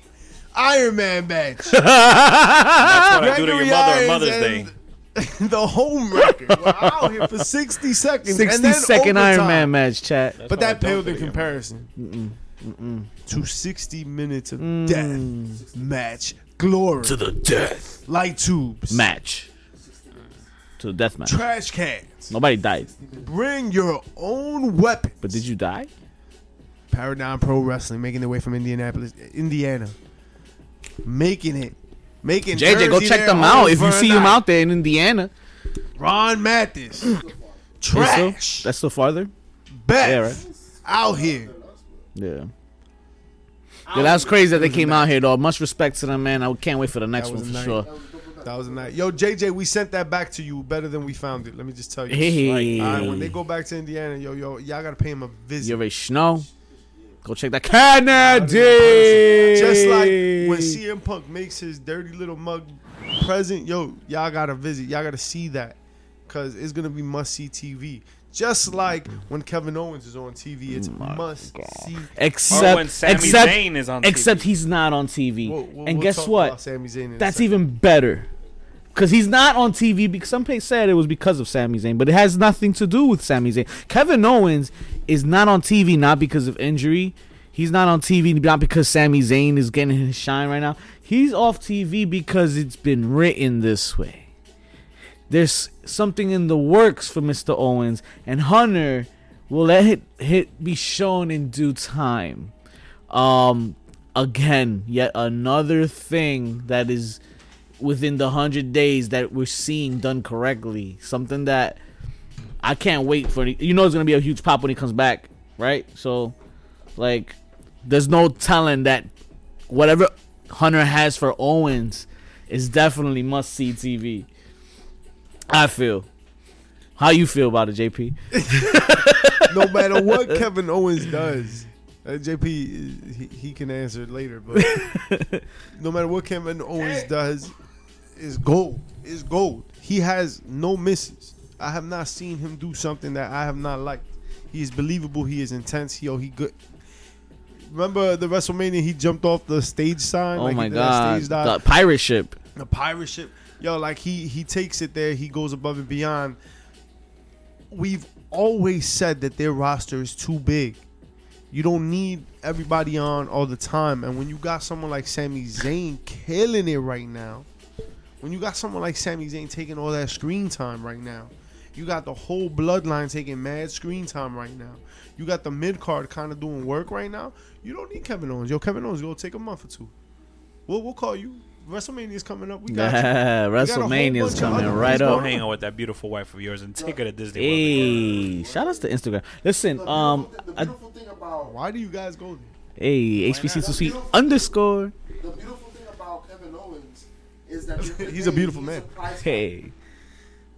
S3: Iron Man match.
S4: That's what I do to your
S3: Gregory
S4: mother on Mother's Day.
S3: And the home record. We're out here for 60 seconds.
S1: 60
S3: and then
S1: second Iron. Man match, chat.
S4: That's
S3: But that
S4: don't
S3: paled
S4: do
S3: in
S4: to your
S3: comparison to 60 minutes of
S1: Mm.
S3: death match glory.
S1: To the death
S3: Light tubes.
S1: match. To the death match.
S3: Trash cans.
S1: Nobody died,
S3: Bring your own weapon.
S1: but did you die?
S3: Paradigm Pro Wrestling making their way from Indianapolis, Indiana. Making it. Making
S1: JJ, go check them out if you see them out there in Indiana.
S3: Ron Mathis.
S1: That's still-
S3: Trash.
S1: That's still farther.
S3: Beth.
S1: Yeah, right.
S3: Out here.
S1: Yeah. Yeah, that's crazy that they came out here though. Much respect to them, man. I can't wait for the next one for
S3: night.
S1: sure.
S3: That was a night. Yo, JJ, we sent that back to you better than we found it. Let me just tell you.
S1: Hey,
S3: All right, when they go back to Indiana, yo, yo, y'all gotta pay him a visit.
S1: you already know. Go check that Kennedy.
S3: Just like when CM Punk makes his dirty little mug present, yo, y'all gotta visit. Y'all gotta see that. Cause it's gonna be must see TV. Just like when Kevin Owens is on TV, it's
S1: My
S3: must
S1: God.
S3: see.
S4: Or
S1: except
S4: when Sami
S1: except
S4: Zayn is on
S1: except
S4: TV.
S1: he's not on TV.
S3: We'll- we'll-
S1: and
S3: we'll
S1: guess
S3: talk
S1: what?
S3: about Sami Zayn in
S1: That's
S3: second.
S1: even better. Because he's not on TV because some people said it was because of Sami Zayn, but it has nothing to do with Sami Zayn. Kevin Owens is not on TV not because of injury. He's not on TV not because Sami Zayn is getting his shine right now. He's off TV because it's been written this way. There's something in the works for Mr. Owens, and Hunter will let it, it be shown in due time. Um, again, yet another thing that is within the hundred days that we're seeing done correctly. Something that I can't wait for. You know, it's gonna be a huge pop when he comes back, right? So, like, there's no telling that whatever Hunter has for Owens is definitely must see TV. I feel. How you feel about it, JP?
S3: no matter what Kevin Owens does, uh, JP he, he can answer it later, but no matter what Kevin Owens does, is gold. Is gold. He has no misses. I have not seen him do something that I have not liked. He is believable. He is intense. Yo, he good. Remember the WrestleMania? He jumped off the stage sign.
S1: Oh
S3: like
S1: my god,
S3: stage
S1: the pirate ship.
S3: the pirate ship. Yo, like he he takes it there. He goes above and beyond. We've always said that their roster is too big. You don't need everybody on all the time. And when you got someone like Sami Zayn killing it right now, when you got someone like Sami Zayn taking all that screen time right now, you got the whole bloodline taking mad screen time right now. You got the mid card kind of doing work right now. You don't need Kevin Owens. Yo, Kevin Owens, go take a month or two. We'll we'll call you. WrestleMania is coming up. We got you.
S1: Yeah,
S3: got a
S1: WrestleMania's
S3: bunch of
S1: coming right up.
S4: Hang on with that beautiful wife of yours and take her to Disney World.
S1: Hey, shout outs to Instagram. Listen,
S2: The
S1: um,
S2: beautiful, the
S1: I,
S2: beautiful thing about
S3: Why do you guys go there?
S1: hey, HBC to sweet underscore.
S2: the beautiful thing about Kevin Owens is that
S3: He's a beautiful man.
S2: prize.
S1: Hey,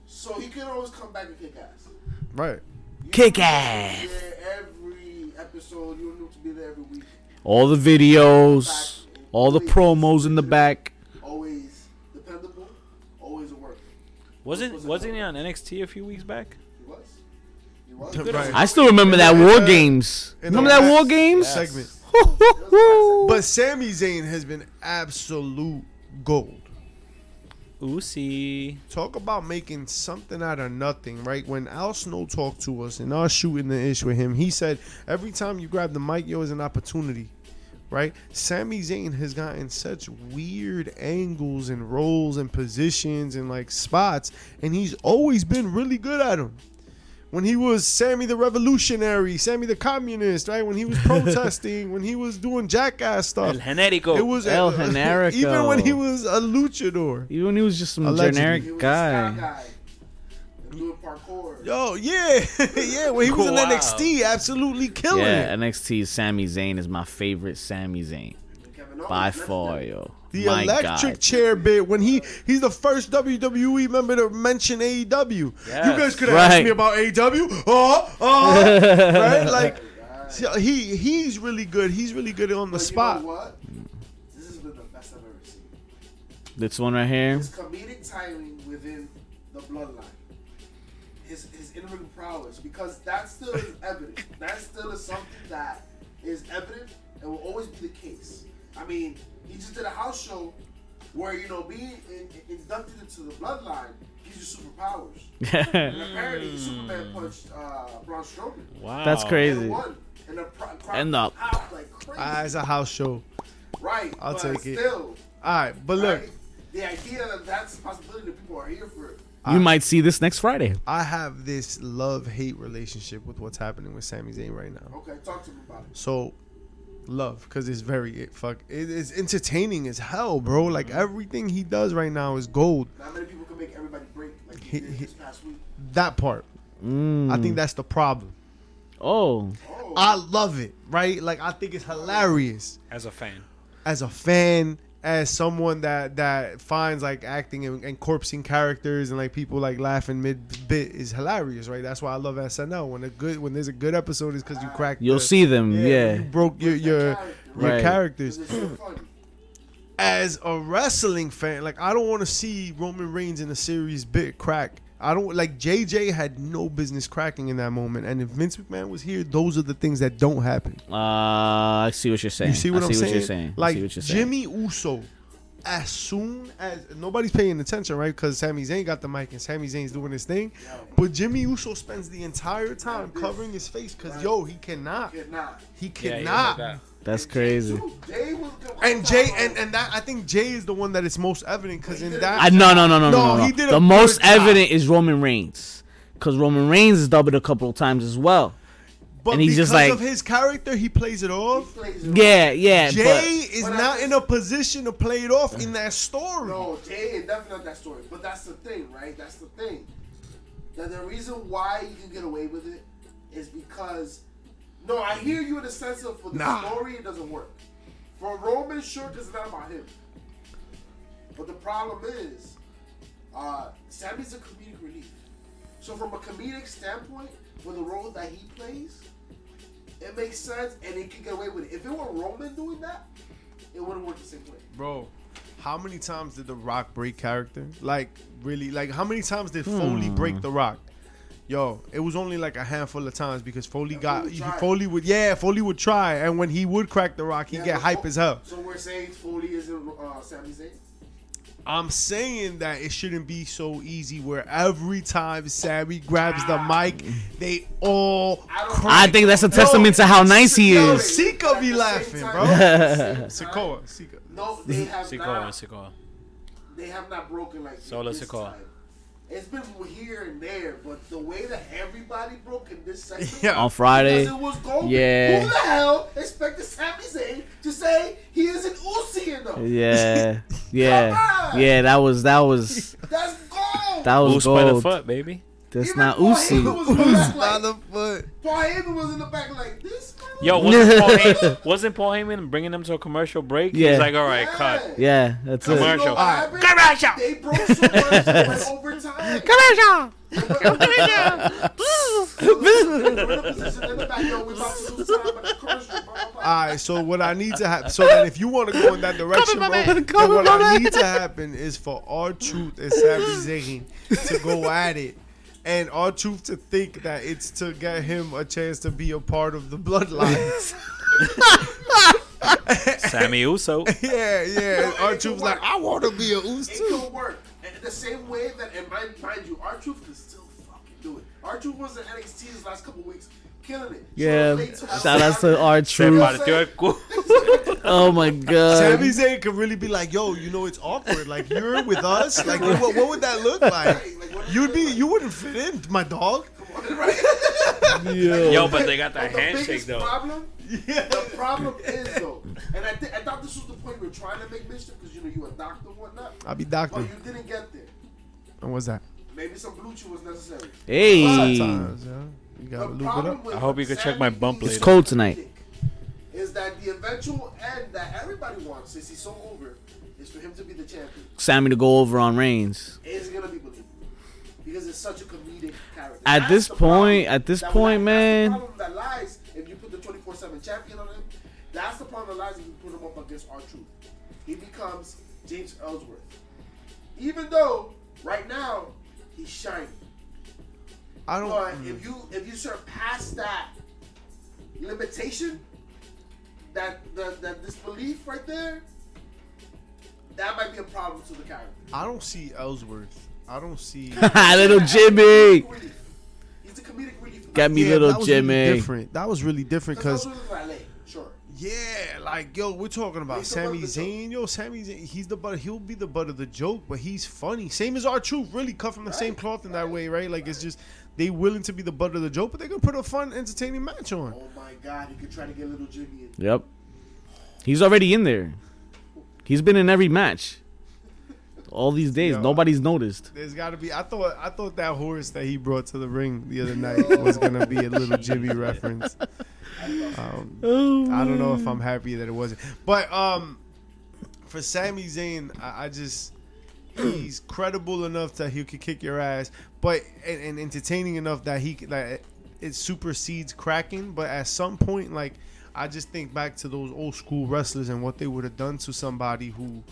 S2: So he can always come back and kick ass.
S3: Right.
S2: You
S1: Kick
S2: don't need to
S1: ass.
S2: every episode. You don't need to be there every week.
S1: all the videos, all the promos in the back.
S2: Always dependable. Always a worker.
S4: Wasn't wasn't he on NXT a few weeks back?
S2: He was. He was.
S3: Right.
S1: I still remember that War Games. Remember that War Games?
S3: segment.
S1: But
S3: But Sami Zayn has been absolute gold.
S4: Uzi.
S3: Talk about making something out of nothing, right? When Al Snow talked to us and us shooting the ish with him, he said every time you grab the mic, yo, is an opportunity, right? Sami Zayn has gotten such weird angles and roles and positions and like spots, and he's always been really good at them. When he was Sammy the Revolutionary, Sammy the Communist, right? When he was protesting, when he was doing jackass stuff,
S4: El genérico.
S3: it was
S1: El Generico.
S3: even when he was a luchador.
S1: Even when he was just some
S3: Allegedly.
S1: generic
S2: a
S1: guy.
S2: guy. And doing parkour.
S3: Yo, yeah, yeah. When he was in
S4: Wow.
S3: NXT, absolutely killing
S1: Yeah,
S3: it.
S1: NXT Sami Zayn is my favorite Sami Zayn
S2: Kevin Owens,
S1: by far, yo.
S3: The
S1: My
S3: electric
S1: God.
S3: chair bit when he he's the first WWE member to mention AEW. You guys could have asked me about AEW. Oh, oh, right? Like so he he's really good. He's really good on the
S2: But
S3: spot.
S2: You know what? This has been the best I've ever seen.
S1: This one right here.
S2: His comedic timing within the bloodline. His his in-ring prowess, because that still is evident. That still is something that is evident and will always be the case. I mean, he just did a house show where you know being in, inducted into the bloodline gives you superpowers. And apparently, Superman punched uh, Braun Strowman
S4: Wow.
S1: That's crazy.
S2: and won. And the pro- crowd
S1: And the-
S2: popped like.
S3: Ah, it's a house show.
S2: right,
S3: I'll
S2: but
S3: take it. All right, but look,
S2: right, the idea that that's a possibility that people are here for it.
S1: You might see this next Friday.
S3: I have this love hate relationship with what's happening with Sami Zayn right now.
S2: Okay, talk to me about it.
S3: So, love, because it's very it, fuck. It is entertaining as hell, bro. Like everything he does right now is gold.
S2: Not many people can make everybody break like he
S3: He-
S2: did this past week.
S3: That part,
S1: Mm.
S3: I think that's the problem.
S1: Oh,
S2: Oh,
S3: I love it, right? Like I think it's hilarious
S4: As a fan.
S3: as a fan, as someone that that finds like acting and, and corpsing characters and like people like laughing mid bit is hilarious, right? That's why I love SNL. When a good when there's a good episode is because you crack.
S1: you'll
S3: the-
S1: see them.
S3: Yeah,
S1: Yeah.
S3: you broke your
S2: Break
S3: your
S2: character,
S3: your
S1: Right.
S3: characters.
S2: 'Cause it's so funny.
S3: as a wrestling fan, like I don't want to see Roman Reigns in a series bit crack. I don't like JJ had no business cracking in that moment, and if Vince McMahon was here, those are the things that don't happen.
S1: Uh, I see what you're saying.
S3: You see what
S1: I
S3: am
S1: see
S3: saying?
S1: what you're saying. I
S3: Like
S1: see what you're saying.
S3: Jimmy Uso, as soon as nobody's paying attention, right? Because Sami Zayn got the mic and Sami Zayn's doing his thing, but Jimmy Uso spends the entire time covering his face because yo, he cannot, he
S4: Yeah, he
S3: cannot.
S4: like that.
S1: That's crazy.
S2: Dude, Jay was good.
S3: And Jay and, and that I think Jay is the one that is most evident because in that
S1: I no no no no no
S3: No,
S1: no.
S3: he did
S1: the most evident is Roman Reigns, because Roman Reigns is doubled a couple of times as well.
S3: But
S1: And he's
S3: because
S1: just like-
S3: of his character, he plays it off.
S2: plays it
S1: Yeah yeah.
S3: Jay is
S2: But
S3: not in a position to play it off in that story.
S2: No, Jay is definitely not that story. But that's the thing, right? That's the thing. That the reason why you can get away with it is because no, I hear you in the sense of for the
S3: Nah.
S2: story it doesn't work. For Roman, sure, because it's not about him. But the problem is, uh, Sammy's a comedic relief. So from a comedic standpoint, for the role that he plays, it makes sense and it can get away with it. If it were Roman doing that, it wouldn't work the same way.
S3: Bro, how many times did The Rock break character? Like, really? Like, how many times did Foley break The Rock? Yo, it was only like a handful of times because Foley got
S2: Foley.
S3: Foley would yeah Foley would try and when he would crack the rock he'd
S2: Yeah,
S3: get hype
S2: Fo-
S3: as hell.
S2: So we're saying Foley isn't uh, Sami Zayn.
S3: I'm saying that it shouldn't be so easy where every time Sammy grabs the mic, they all
S2: I don't.
S1: I think that's a testament to how nice he
S3: Yo,
S1: is.
S3: Sika be laughing,
S2: same
S3: bro.
S2: time- at the same time,
S3: Sikoa, Sika.
S2: No, they have
S4: Sikoa,
S2: not.
S4: Sikoa.
S2: They have not broken like
S4: Solo
S2: this
S4: Sikoa.
S2: time. It's been here and there, but the way that everybody broke in this segment
S3: Yeah.
S1: On Friday.
S2: it was golden.
S1: Yeah.
S2: Who the hell expected Sami Zayn to say he is an Ucey enough?
S1: Yeah, yeah,
S2: Come on.
S1: yeah. That was that was
S2: That's gold.
S1: that was
S4: Who's by the foot, baby?
S1: That's
S2: Even
S1: not
S2: Paul Heyman
S1: Uzi.
S2: was in
S3: By the foot.
S2: Paul Heyman was in the back like this.
S4: Yo, wasn't Paul, Heyman, wasn't Paul Heyman bringing them to a commercial break?
S1: Yeah.
S4: He's like, all right, cut.
S1: Yeah, that's it.
S4: Commercial.
S2: You know what happened?
S4: Commercial.
S2: They broke so much they went overtime.
S1: Commercial.
S3: All right, so what I need to happen, so that if you want to go in that direction, bro, then what I need to happen is for R-Truth and Sami Zayn to go at it, and R-Truth to think that it's to get him a chance to be a part of the bloodlines.
S4: Sammy Uso.
S3: yeah, yeah.
S2: No,
S3: Our
S2: it
S3: truth's like. I want to be a Uso
S2: It
S3: too.
S2: could work. And the same way that, and mind, mind you, R-Truth can still fucking do it. R-Truth was in NXT this last couple weeks, killing it.
S1: Yeah,
S2: So late to have
S1: shout out to
S2: Saturday.
S1: our
S4: Se
S1: truth.
S4: partió el culo.
S1: Oh my god.
S3: Sami Zayn could really be like, yo, you know, it's awkward. Like you're with us. Like, what, what would that look like?
S2: Right, like, what-
S3: You'd be, you wouldn't fit in, my dog.
S2: right?
S1: Yo.
S4: Yo, but they got that
S2: But the
S4: handshake though.
S2: problem,
S3: Yeah.
S2: the problem is though, and I, th- I thought this was the point we were trying to make mischief because you know you a doctor and whatnot,
S3: I'll be
S2: but
S3: doctor.
S2: you didn't get there.
S3: And what's that?
S2: Maybe some blue chew was necessary.
S1: Hey.
S3: Sometimes, yeah. You gotta lube it up.
S4: I hope you can check my bump
S2: Sammy
S1: It's cold tonight.
S2: Is that the eventual end that everybody wants since he's so over is for him to be the champion?
S1: Sammy to go over on Reigns.
S2: Is gonna be believable because it's such a comedic character.
S1: At
S2: That's
S1: this point- at this
S2: that
S1: point,
S2: will-
S1: man.
S2: That's the problem that lies if you put the twenty four seven champion on him. That's the problem that lies if you put him up against R-Truth. He becomes James Ellsworth, even though right now he's shining.
S3: I don't.
S2: But
S3: mm.
S2: if you if you surpass that limitation, that that, that disbelief right there, that might be a problem to the character.
S3: I don't see Ellsworth. I don't see.
S1: little Jimmy.
S2: He's the comedic relief.
S1: Got me
S3: Yeah,
S1: little
S3: that was really
S1: Jimmy.
S3: different. That was really different
S2: because
S3: because
S2: sure.
S3: yeah, like yo, we're talking about
S2: He's
S3: Sami Zayn. Yo, Sami Zayn, he's the butt. He'll be the butt of the joke, but he's funny. Same as R-Truth, really cut from the same cloth in that way, right? Like it's just they willing to be the butt of the joke, but they're gonna put a fun, entertaining match on.
S2: Oh my God, he could try to get little Jimmy in.
S1: Yep. He's already in there. He's been in every match. All these days,
S3: Yo.
S1: nobody's noticed.
S3: There's got to be. I thought. I thought that horse that he brought to the ring the other night was gonna be a little Jimmy reference. Um, I don't know if I'm happy that it wasn't. But um, for Sami Zayn, I, I just he's credible enough that he could kick your ass, but and, and entertaining enough that he that it supersedes cracking. But at some point, like I just think back to those old school wrestlers and what they would have done to somebody who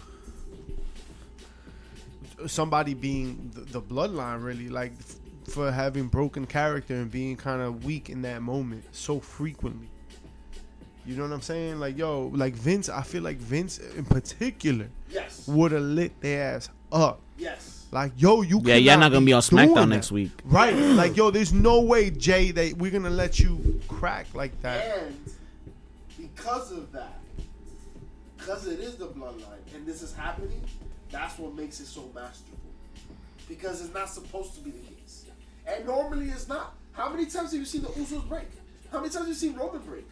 S3: somebody being the, the bloodline really like f- for having broken character and being kind of weak in that moment so frequently you know what i'm saying like yo like vince i feel like vince in particular
S2: Yes.
S3: would have lit their ass up
S2: Yes.
S3: Like yo you
S1: Yeah, you're not gonna
S3: be
S1: be on SmackDown next week.
S3: right like yo there's no way jay that we're gonna let you crack like that
S2: And because of that, because it is the bloodline and this is happening, that's what makes it so masterful. Because it's not supposed to be the case. And normally it's not. How many times have you seen the Usos break? How many times have you seen Roman break?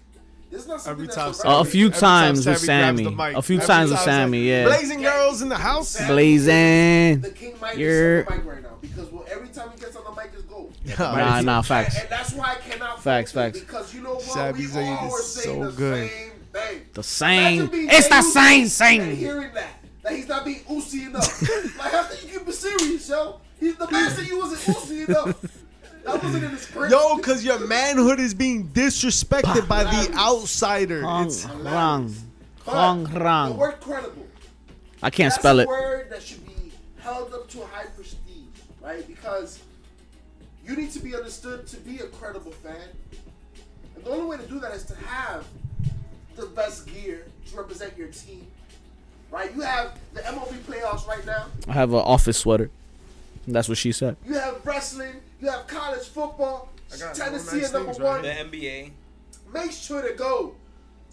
S2: This is not
S3: Every time,
S2: a
S3: Sammy-
S1: Uh, a few
S3: every time
S1: times with
S3: Sammy grabs
S1: Sammy.
S3: the mic.
S1: A few
S3: Every
S1: times with
S3: time
S1: Sammy, yeah.
S3: Blazing girls in the house.
S2: Sammy-
S1: Blazing.
S2: The King Midas
S1: You're-
S2: on the mic right now because well, every time he gets on the mic is gold.
S1: Nah, nah, facts.
S2: And, and that's why I cannot
S1: Facts, facts.
S2: Because you know what?
S3: Sammy
S2: we
S3: Zayn
S2: all
S3: is so
S2: the
S3: good.
S2: same thing.
S1: The same. It's the
S2: Jey
S1: same thing.
S2: hearing that. That he's not being Ucey enough. like, how can you keep it serious, yo? He's the man said you wasn't Ucey enough. That wasn't in the script.
S3: Yo, cause your manhood is being disrespected by the outsider.
S1: Hong
S3: It's
S1: Rang.
S2: But
S1: Hong
S2: The
S1: Rang.
S2: word credible.
S1: I can't
S2: That's
S1: spell
S2: a
S1: it.
S2: word that should be held up to a high prestige, right? Because you need to be understood to be a credible fan. And the only way to do that is to have the best gear to represent your team, right? You have the MLB playoffs right now.
S1: I have an office sweater. That's what she said.
S2: You have wrestling. You have college football.
S3: I got
S2: Tennessee
S3: nice
S2: is number
S3: things right
S2: one.
S4: The NBA.
S2: Make sure to go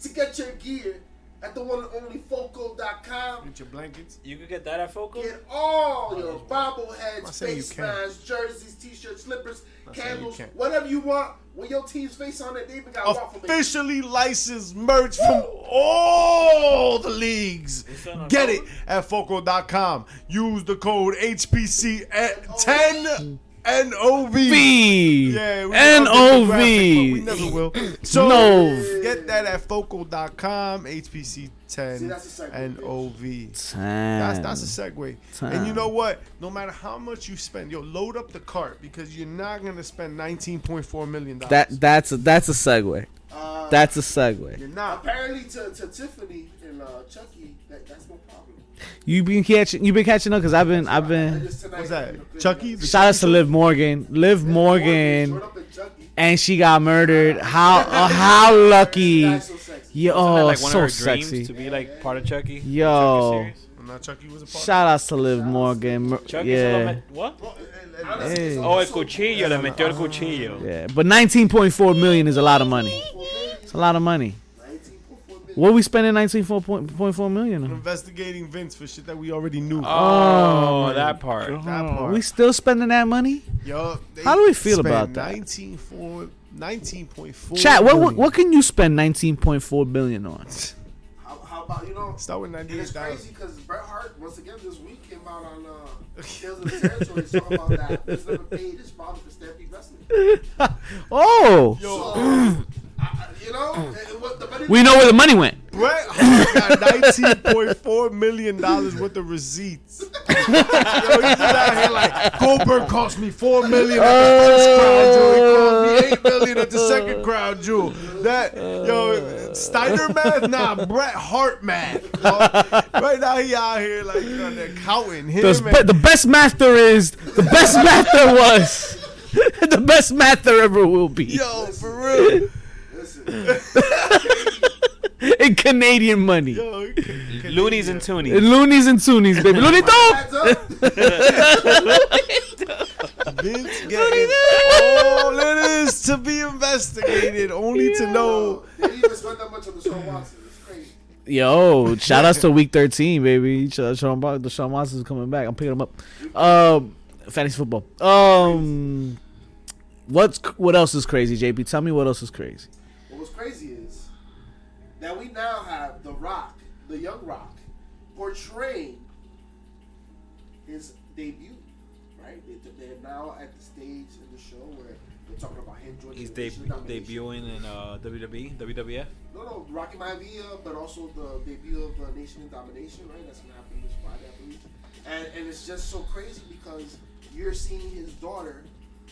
S2: to get your gear at the one and only Foco.com.
S3: Get your blankets.
S4: You can get that at Focal.
S2: Get all oh,
S3: your
S2: bobbleheads,
S3: not saying you
S2: face
S3: can't.
S2: masks, jerseys, t-shirts, slippers,
S3: not saying you
S2: candles, whatever you want. With your team's face on it, they even got waffle.
S3: Officially licensed merch from all the leagues. Get it at Foco.com. Use the code HPC at 10 NOV. Yeah, we
S1: N
S3: update
S1: O
S3: the graphic, but We never will. So
S1: No.
S3: get that at Foco.com, HPC
S2: See,
S3: 10
S2: that's a segue,
S3: NOV. That's that's a segue.
S1: Damn.
S3: And you know what? No matter how much you spend, yo, load up the cart because you're not gonna spend 19.4 million dollars.
S1: That that's a that's a segue.
S2: Uh,
S1: That's a segue.
S3: you're not.
S2: apparently to, to Tiffany and uh, Chucky, that, that's no problem.
S1: You been catching you been catching up because I've been I've been.
S3: What's that? Chucky?
S1: Shout out to Liv Morgan. Liv Morgan,
S2: and
S1: she got murdered. How uh, how lucky?
S2: That's so sexy.
S1: Yo,
S4: Isn't that
S1: oh,
S4: like one
S1: so
S4: of her
S1: sexy.
S4: dreams to be like part of Chucky?
S1: Yo.
S4: Chucky series?
S3: Now Chucky was a part.
S1: Shout outs to Liv Morgan. Mer-
S4: Chucky
S1: Yeah.
S4: What?
S2: Bro, and- and
S3: Hey.
S4: Oh, el cuchillo, le metió el cuchillo.
S1: Yeah, but 19.4 million is a lot of money. It's a lot of money.
S2: 19.4 million.
S1: What we spending 19.4 million on?
S3: Investigating Vince for shit that we already knew.
S4: Oh,
S1: my
S4: that part.
S3: That part.
S1: We still spending that money?
S3: Yo, they
S1: How do we feel
S3: spent
S1: about that?
S3: 19.4 19.4
S1: Chat, what, what what can you spend 19.4 billion on?
S2: How, how about you know?
S3: Start with
S2: And it's crazy because Bret Hart once again this week came out on uh, Tales of the Territory talking about that Vince never paid his father for Stampede Wrestling.
S1: Oh,
S2: So, I, I- you know, mm. what the money
S1: we know where the money went.
S3: Bret Hart got 19.4 million dollars worth of receipts. Yo, he's just out here like Goldberg cost me four million at the first uh. crown jewel. He cost me eight million at the second crown jewel. That yo Steiner math, nah, Bret Hart math. dog. Right now he out here like on the counting him.
S1: The,
S3: and-
S1: the best math there is, the best math there was, the best math there ever will be
S3: yo, for real.
S2: Listen,
S1: in Canadian money.
S3: Yo,
S4: Loonies and Toonies.
S1: Loonies and Toonies, baby. Looney Tunes.
S2: adds up.
S3: Vince getting all it is to be investigated, only to know.
S2: They didn't even spend that much on the Shawn Watson. It's crazy.
S1: Yo, shout outs to week 13, baby. Sh- Sean, Bar- the Sean Watson's coming back. I'm picking him up. Um, fantasy football. Um, what's what else is crazy, JP? Tell me what else is crazy.
S2: Crazy is that we now have The Rock, the young Rock, portraying his debut. Right? They, they're now at the stage in the show where they're talking about him joining
S4: He's deb- debuting in uh, WWE, WWF.
S2: No, no, Rocky Maivia, but also the debut of the Nation in Domination, right? That's gonna happen this Friday, I believe. And and it's just so crazy because you're seeing his daughter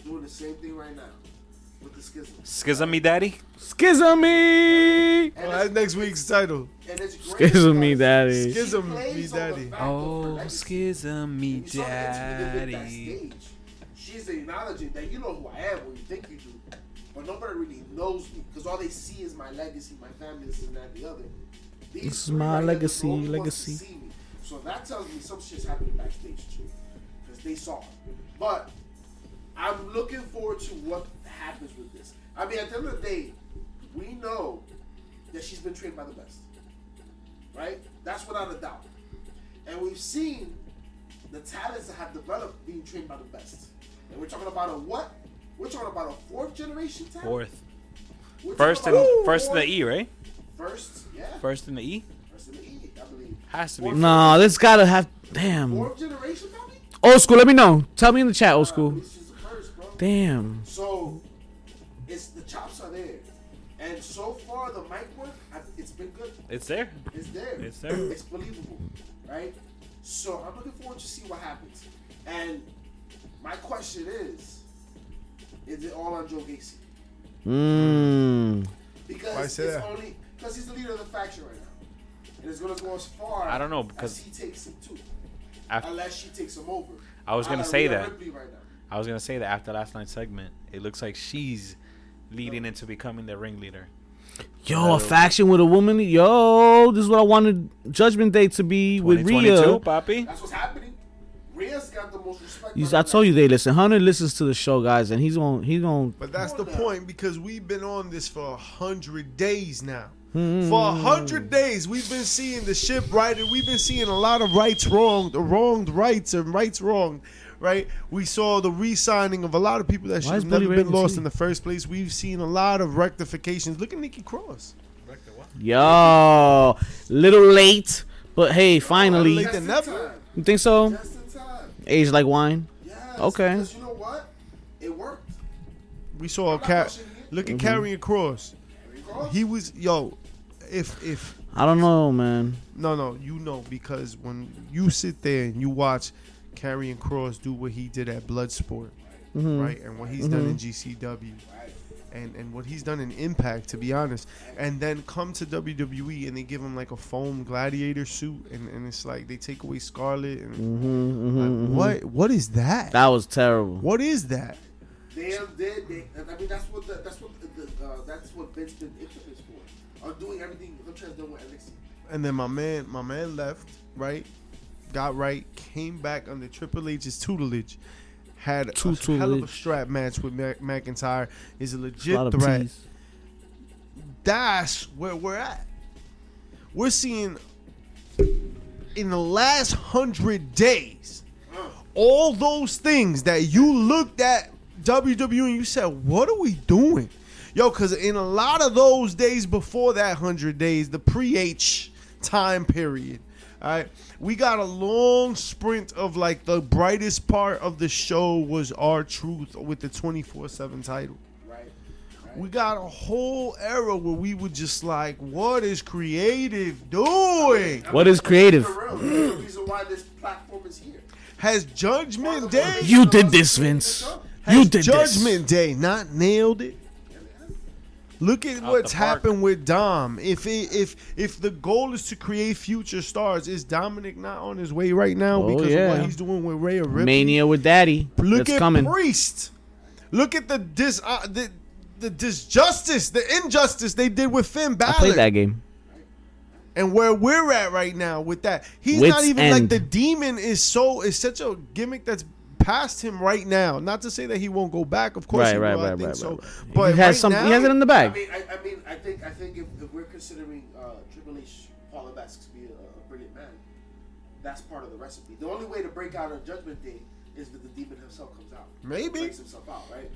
S2: doing the same thing right now with the schism.
S4: Schism me daddy.
S1: Schism me.
S3: Well, that's next week's title.
S2: And
S1: Schism me, daddy.
S2: she
S3: Schism me, daddy.
S2: fact of her
S4: Oh,
S2: legacy.
S4: schism me
S2: And you saw the interview they did
S4: daddy.
S2: backstage. She's acknowledging that you know who I am when you think you do, but nobody really knows me because all they see is my legacy, my family, this and that, the other. These
S1: This is my
S2: right here, the
S1: legacy,
S2: only ones to
S1: legacy.
S2: So that tells me some shit's happening backstage too, because they saw it. But I'm looking forward to what happens with this. I mean, at the end of the day, we know that she's been trained by the best, right? That's without a doubt. And we've seen the talents that have developed being trained by the best. And we're talking about a what? We're talking about a fourth generation talent.
S4: Fourth.
S2: We're
S4: First
S2: talking
S4: in
S2: about a
S4: first in the E, right?
S2: First, yeah.
S4: First in the E
S2: First in the E, I believe.
S4: has to be.
S1: No, this gotta have. Damn.
S2: Fourth generation, probably.
S1: Old school. Let me know. Tell me in the chat. Old school.
S2: This is a curse, bro.
S1: Damn.
S2: So, it's the chops are there, and so far the mic work, it's been good.
S4: It's there.
S2: It's there.
S4: It's there.
S2: It's believable, right? So I'm looking forward to see what happens. And my question is, is it all on Joe Gacy?
S1: Mmm.
S2: Because
S3: Why
S2: it's
S3: that?
S2: only because he's the leader of the faction right now, and it's gonna go as far.
S4: I don't know, because
S2: he takes him too,
S4: Af-
S2: unless she takes him over.
S4: I was gonna
S2: Uh,
S4: say that.
S2: Right now.
S4: I was gonna say that after last night's segment, it looks like she's leading into becoming the ringleader.
S1: Yo, a faction with a woman. Yo, this is what I wanted Judgment Day to be with
S4: 2022,
S1: Rhea.
S4: Papi.
S2: That's what's happening. Rhea's got the most respect.
S1: You- I told you they listen. Hunter listens to the show, guys, and he's on. He's on.
S3: But that's the
S2: Come on now.
S3: point because we've been on this for a hundred days now.
S1: Hmm.
S3: For a hundred days, we've been seeing the ship righted. We've been seeing a lot of rights wronged, the wronged rights and rights wronged. Right? We saw the re-signing of a lot of people that should have never
S1: Billy
S3: been
S1: Ray
S3: lost
S1: MC?
S3: in the first place. We've seen a lot of rectifications. Look at Nikki Cross.
S1: Yo, little late, but hey, finally.
S3: late
S2: Just
S3: than never.
S1: You think so?
S2: Just in time.
S1: Age like wine.
S2: Yes.
S1: Okay.
S2: Because you know what? It worked.
S3: We saw a
S2: I'm
S3: cat. Look at
S1: Mm-hmm.
S3: Karrion Cross.
S2: Cross.
S3: He was yo. If if
S1: I don't know, man.
S3: No, no, you know because when you sit there and you watch Karrion Cross do what he did at Bloodsport,
S1: Mm-hmm.
S3: right, and what he's done in GCW, and and what he's done in Impact, to be honest, and then come to WWE and they give him like a foam gladiator suit, and, and it's like they take away Scarlet, and
S1: Mm-hmm,
S3: like, what what is that?
S1: That was terrible.
S3: What is that?
S2: They did. They, I mean, that's what the, that's what the, uh, that's what Vince been infamous for. Are doing everything Hunter has done with NXT.
S3: And then my man, my man left, right, got right, came back under Triple H's tutelage, had a
S1: Tutelage.
S3: hell of a strap match with Mac- McIntyre. Is a
S1: A
S3: legit
S1: of
S3: threat.
S1: T's.
S3: That's where we're at. We're seeing in the last hundred days all those things that you looked at WWE and you said, "What are we doing?" Yo, because in a lot of those days before that hundred days, the pre-H time period, all right, we got a long sprint of like the brightest part of the show was R-Truth with the twenty four seven title.
S2: Right. right.
S3: We got a whole era where we were just like, "What is creative doing?"
S1: What is creative?
S2: For real, there's a reason why this platform is here.
S3: Has Judgment Day?
S1: You did this, Vince. You did
S3: Judgment
S1: this.
S3: Day not nailed it? Look at
S4: Out
S3: what's happened with Dom. If it, if if the goal is to create future stars, is Dominic not on his way right now
S1: Oh,
S3: because of what he's doing with Rhea Ripley?
S1: Mania with Daddy.
S3: Look
S1: That's
S3: at
S1: coming.
S3: Priest. Look at the dis uh, the the disjustice, the injustice they did with Finn Balor.
S1: I played that game.
S3: and where we're at right now with that. He's
S1: Wits
S3: not even like the demon is so is such a gimmick that's past him right now. Not to say that he won't go back, of course.
S1: Right,
S3: he
S1: right,
S3: will, I think
S1: right,
S3: so.
S1: right, right.
S3: But
S1: he has
S3: right
S1: some.
S3: now,
S1: he has it in the
S2: I
S1: bag.
S2: mean, I, I mean, I think, I think if, if we're considering uh, Triple H, Paul Levesque to be a, a brilliant man, that's part of the recipe. The only way to break out on Judgment Day is that the demon himself comes out.
S3: Maybe.
S2: breaks himself out, right?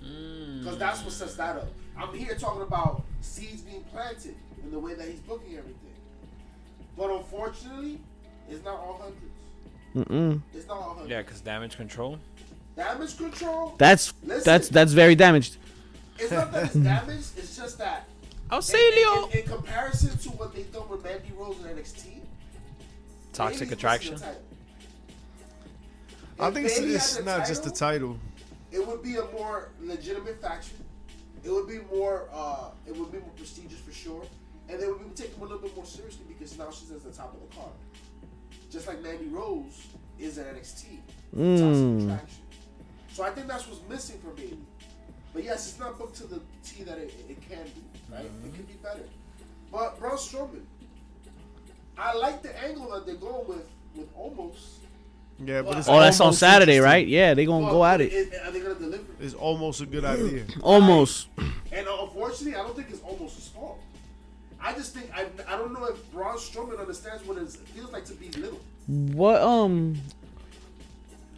S2: Because that's what sets that up. I'm here talking about seeds being planted in the way that he's booking everything. But unfortunately, it's not all hundreds.
S1: Mm-mm.
S2: It's not all hundreds.
S4: Yeah, because damage control.
S2: Damage control.
S1: That's
S2: Listen.
S1: that's that's very damaged.
S2: It's not that it's damaged. It's just that in,
S4: Auxilio.
S2: in, in comparison to what they done with Mandy Rose in NXT,
S4: Toxic
S2: Bayley's
S4: attraction.
S2: missing a title.
S3: I
S2: If
S3: think it's,
S2: Bayley
S3: it's
S2: had
S3: not just the title.
S2: It would be a more legitimate faction. It would be more. Uh, it would be more prestigious for sure, and they would be taken a little bit more seriously because now she's at the top of the card. Just like Mandy Rose is at NXT.
S1: Mm.
S2: Toxic attraction. So I think that's what's missing for me. But yes, it's not booked to the T that it, it can be. Right? It could be better. But Braun Strowman, I like the angle that they're going with with Omos.
S3: Yeah, but it's
S1: Oh, that's on Saturday, right? Yeah, they're gonna
S2: Well,
S1: go at it.
S2: Are they gonna deliver?
S3: It's almost a good idea.
S1: Almost.
S2: And uh, unfortunately, I don't think it's almost his fault. I just think I, I don't know if Braun Strowman understands what it feels like to be little.
S1: What um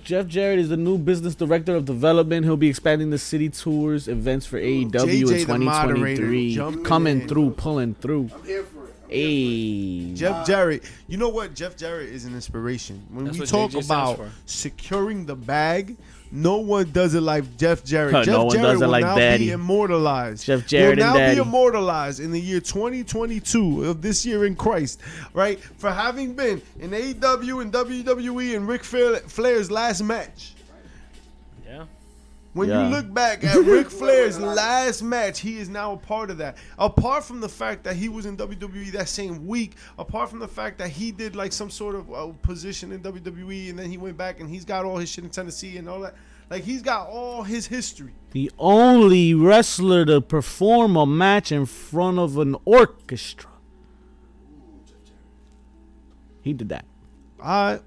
S1: Jeff Jarrett is the new business director of development. He'll be expanding the city tours events for AEW
S3: JJ
S1: in 2023. Coming
S3: in.
S1: through, pulling through.
S2: I'm here for it. I'm here for it.
S1: Hey.
S3: Jeff Jarrett, you know what? Jeff Jarrett is an inspiration. When
S4: That's
S3: we talk
S4: JJ
S3: about securing the bag, no one does it like Jeff Jarrett.
S1: No
S3: Jeff
S1: one
S3: Jarrett
S1: does it
S3: will
S1: like
S3: now
S1: Daddy.
S3: be immortalized.
S1: Jeff Jarrett
S3: will now
S1: Daddy.
S3: be immortalized in the year 2022 of this year in Christ, right? For having been in AEW and WWE and Ric Flair's last match. When
S1: Yeah.
S3: you look back at Ric Flair's last match, he is now a part of that. Apart from the fact that he was in WWE that same week, apart from the fact that he did like some sort of uh, position in WWE and then he went back and he's got all his shit in Tennessee and all that. Like he's got all his history.
S1: The only wrestler to perform a match in front of an orchestra. He did that.
S3: I,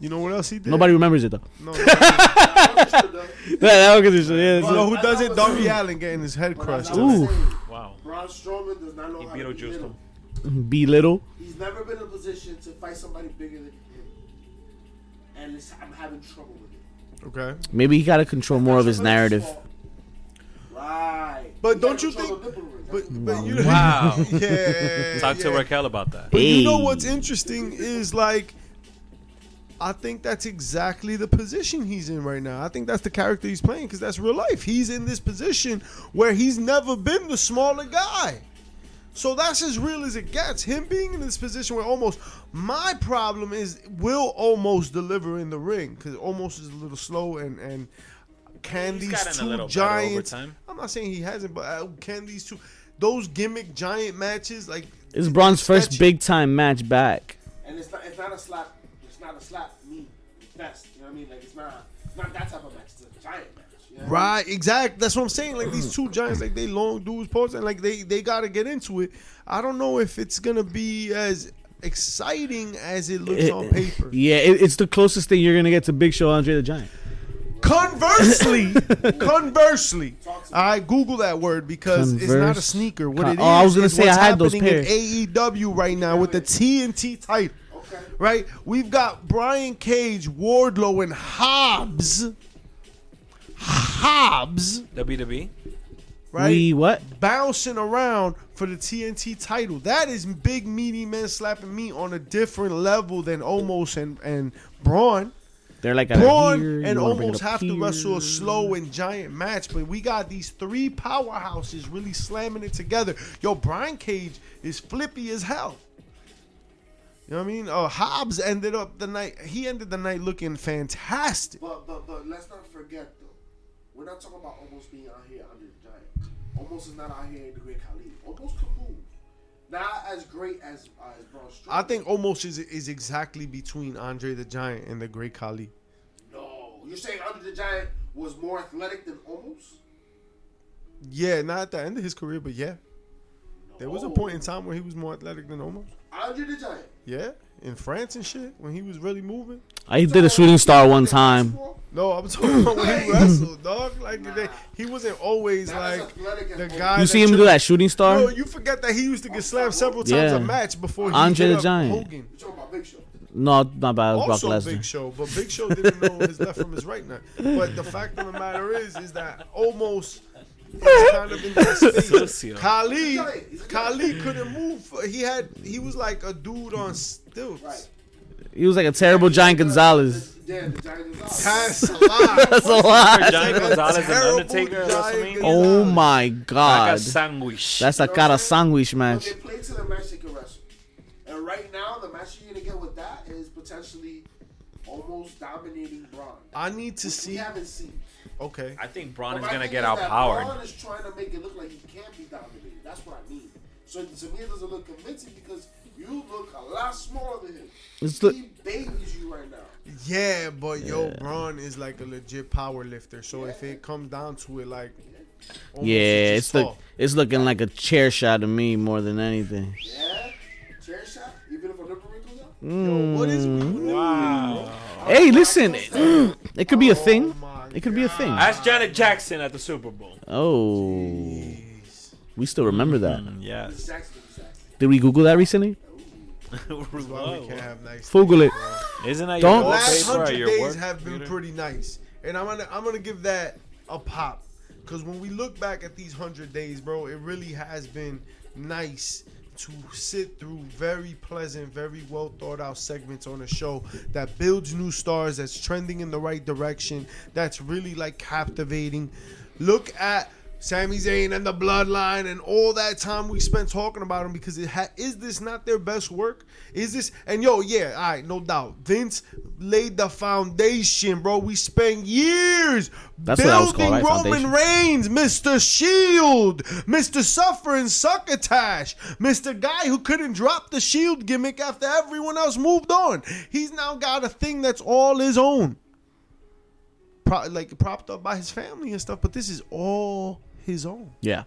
S3: you know what else he did?
S1: Nobody remembers it though.
S3: No,
S2: though.
S1: that, that orchestra, yeah,
S3: you know
S1: it's-
S3: who does it? Darby Allin getting his head crushed.
S2: as
S1: Ooh.
S4: Wow.
S2: Braun Strowman does not know
S4: He
S2: how to be little.
S4: him. Mm-hmm.
S1: belittle.
S2: He's never been in a position to fight somebody bigger than him. And it's, I'm having trouble with it.
S3: Okay,
S1: Maybe he got to control more of his narrative.
S2: Right.
S3: But
S2: He
S3: don't you think-
S2: the nipple ring.
S3: but but you
S4: Wow.
S3: yeah.
S4: Talk to
S3: yeah.
S4: Raquel about that.
S3: But you know what's interesting is like I think that's exactly the position he's in right now. I think that's the character he's playing because that's real life. He's in this position where he's never been the smaller guy. So that's as real as it gets. Him being in this position where almost my problem is will Omos deliver in the ring because Omos is a little slow and and can
S4: He's
S3: these
S4: gotten a
S3: two
S4: little
S3: giants? I'm not saying he hasn't, but uh, can these two those gimmick giant matches like
S1: It's Braun's first big time match back.
S2: And it's not, it's not a slap. It's not a slap me fest. You know what I mean? Like it's not. It's not that type of match. It's a giant match. You know what I mean?
S3: Right, exact. That's what I'm saying. Like these two giants, like they long dudes pose and like they they got to get into it. I don't know if it's gonna be as exciting as it looks
S1: It-
S3: on paper.
S1: Yeah, it, it's the closest thing you're gonna get to Big Show Andre the Giant.
S3: Conversely, conversely, I Google that word because it's not a sneaker. What
S1: Con-
S3: it is
S1: oh, I was gonna say
S3: what's
S1: I had those
S3: happening in
S1: pairs.
S3: AEW right now with the TNT title.
S2: Okay.
S3: Right, we've got Brian Cage, Wardlow, and Hobbs. Hobbs,
S4: WWE.
S3: right?
S1: We what?
S3: bouncing around for the TNT title. That is big meaty men slapping me on a different level than Omos and and Braun.
S1: They're like at
S3: Braun
S1: here,
S3: and
S1: you wanna bring it
S3: almost
S1: up
S3: have to wrestle a slow and giant match, but we got these three powerhouses really slamming it together. Yo, Brian Cage is flippy as hell. You know what I mean? Uh, Hobbs ended up the night. He ended the night looking fantastic.
S2: But but but let's not forget though, we're not talking about Omos being out here Andre the Giant. Omos is not out here in the great Khali. Omos can move. Not as great as uh, as Braun Strowman.
S3: I think Omos is is exactly between Andre the Giant and the Great Khali.
S2: No, you're saying Andre the Giant was more athletic than Omos?
S3: Yeah, not at the end of his career, but yeah. There was a point in time where he was more athletic than Omos.
S2: Andre the Giant.
S3: Yeah, in France and shit, when he was really moving.
S1: Uh, I did a shooting star one time.
S3: No, I'm talking about when he wrestled, dog. Like they, he wasn't always like the guy.
S1: You see him do that shooting star?
S3: Bro, you forget that he used to get slammed several times
S1: Yeah.
S3: a match before he
S1: Andre
S3: hit
S1: the
S3: up
S1: Giant.
S3: Hogan.
S2: You're talking about Big Show.
S1: No, not bad. It was Brock
S3: Also Big Show, but Big Show didn't know his left from his right now. But the fact of the matter is, is that Omos is kind of in that stage. Khali,
S2: He's a giant. He's a
S3: Khali couldn't move. He had, he was like a dude on stilts.
S2: Right.
S1: He was like a terrible Giant Gonzalez.
S2: Yeah, Giant is.
S3: That's a lie.
S1: That's a lot.
S4: Giant Gonzalez and Undertaker
S3: Giant
S1: Oh my
S4: Like a
S1: god.
S4: sandwich.
S1: That's a cara sandwich
S2: But
S1: match.
S2: they play to the match they can wrestle. And right now, the match you're gonna get with that is potentially Omos dominating Braun.
S3: I need to
S2: We
S3: see.
S2: haven't seen.
S3: Okay.
S4: I think Braun
S2: But
S4: is gonna get
S2: is that
S4: outpowered.
S2: Braun is trying to make it look like he can't be dominated. That's what I mean. So to me, it doesn't look convincing because you look a lot smaller than him.
S1: It's look-
S2: he babies you right now.
S3: Yeah, but yo, Braun is like a legit power lifter. So if it comes down to it, like, Omos
S1: Yeah, it's look it's looking like a chair shot to me more than anything.
S2: Yeah, chair shot. Even if a nipple wrinkles out. Mm.
S3: Yo, what is
S4: Wow.
S1: Hey, listen, it could be a thing.
S3: Oh my
S1: It could be a thing.
S4: Ask Janet Jackson at the Super Bowl.
S1: Oh, we still remember that.
S4: Mm, yes.
S2: Jackson, Jackson.
S1: Did we Google that recently?
S3: That's why we can't have nice.
S1: Google it.
S4: Isn't that
S1: Don't-
S4: your
S3: last hundred days
S4: work?
S3: have been
S4: computer?
S3: pretty nice, and I'm gonna I'm gonna give that a pop, because when we look back at these hundred days, bro, it really has been nice to sit through very pleasant, very well thought out segments on a show that builds new stars, that's trending in the right direction, that's really like captivating. Look at Sami Zayn and the Bloodline and all that time we spent talking about him because it ha- is this not their best work? Is this and yo yeah, all right, no doubt. Vince laid the foundation, bro. We spent years
S1: That's what that was
S3: building
S1: called, right?
S3: Roman Reigns, Mr. Shield, Mr. Suffering Succotash, Mr. Guy who couldn't drop the Shield gimmick after everyone else moved on. He's now got a thing that's all his own. Pro- like propped up by his family and stuff, but this is all his own.
S1: Yeah.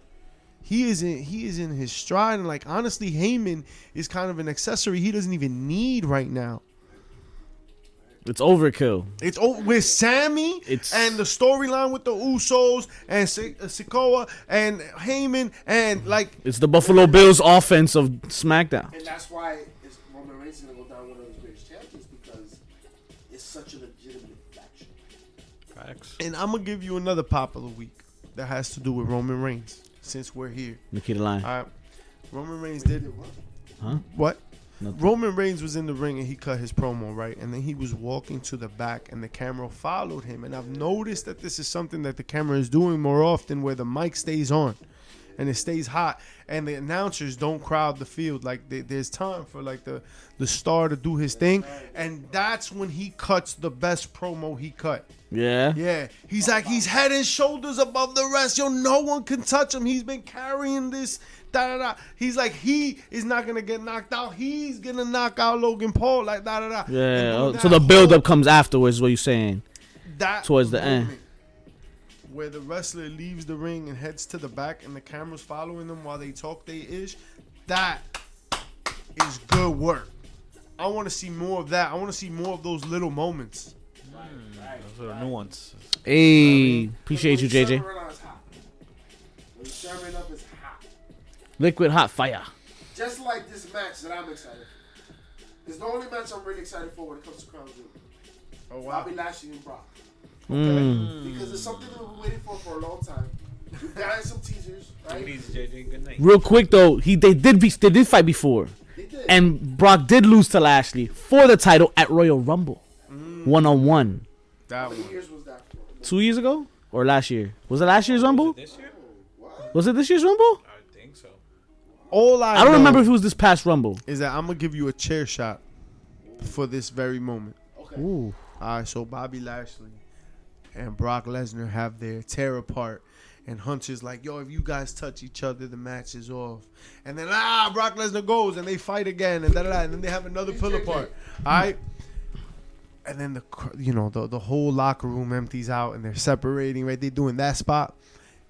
S3: He is in he is in his stride, and like honestly, Heyman is kind of an accessory he doesn't even need right now.
S1: It's overkill.
S3: It's over with Sammy
S1: It's-
S3: and the storyline with the Usos and Si- uh, Sikoa and Heyman and like
S1: It's the Buffalo Bills offense of SmackDown.
S2: And that's why it's Roman Reigns is gonna go down one of his greatest champions because it's such a legitimate faction.
S4: Facts.
S3: and I'm gonna give you another pop of the week that has to do with Roman Reigns since we're here.
S1: Nikita.
S3: All right, Roman Reigns did
S2: What?
S1: Huh?
S3: what?
S1: Nothing.
S3: Roman Reigns was in the ring and he cut his promo, right? And then he was walking to the back and the camera followed him. And I've noticed that this is something that the camera is doing more often where the mic stays on and it stays hot and the announcers don't crowd the field. Like they, there's time for like the, the star to do his thing. And that's when he cuts the best promo he cut.
S1: Yeah.
S3: Yeah, he's like he's head and shoulders above the rest. Yo, no one can touch him. He's been carrying this. Da da da. He's like he is not gonna get knocked out. He's gonna knock out Logan Paul. Like da da da.
S1: Yeah. Oh, So the build up comes afterwards. Is what you're saying?
S3: that
S1: towards the end.
S3: where the wrestler leaves the ring and heads to the back, and the camera's following them while they talk they ish. That is good work. I want to see more of that. I want to see more of those little moments.
S4: Those are nuances.
S1: Hey, appreciate you, JJ.
S2: serving up, it's hot. When he's serving up, it's hot.
S1: Liquid hot fire.
S2: Just like this match that I'm excited for. It's the only match I'm really excited for when it comes to Crown Jewel.
S3: Oh wow.
S2: Bobby Lashley and Brock.
S1: Mm.
S2: Because it's something that we've been waiting for for a long time. We've gotten some teasers, right?
S4: JJ. Good night.
S1: Real quick though, he they did be, they did fight before, and Brock did lose to Lashley for the title at Royal Rumble, one on one,
S3: That
S2: How many
S3: one.
S2: years was that for?
S1: two years ago or last year. Was it last year's Rumble?
S4: This year?
S1: Was it this year's Rumble?
S4: I think so.
S3: All I,
S1: I don't
S3: know
S1: remember if it was this past Rumble.
S3: is that I'm gonna give you a chair shot for this very moment.
S2: Okay.
S1: Ooh.
S3: All right, so Bobby Lashley and Brock Lesnar have their tear apart. And Hunter's like, yo, if you guys touch each other, the match is off. And then, ah, Brock Lesnar goes and they fight again. And, da, da, da, and then they have another pull apart. All right? And then, the you know, the, the whole locker room empties out and they're separating, right? They're doing that spot.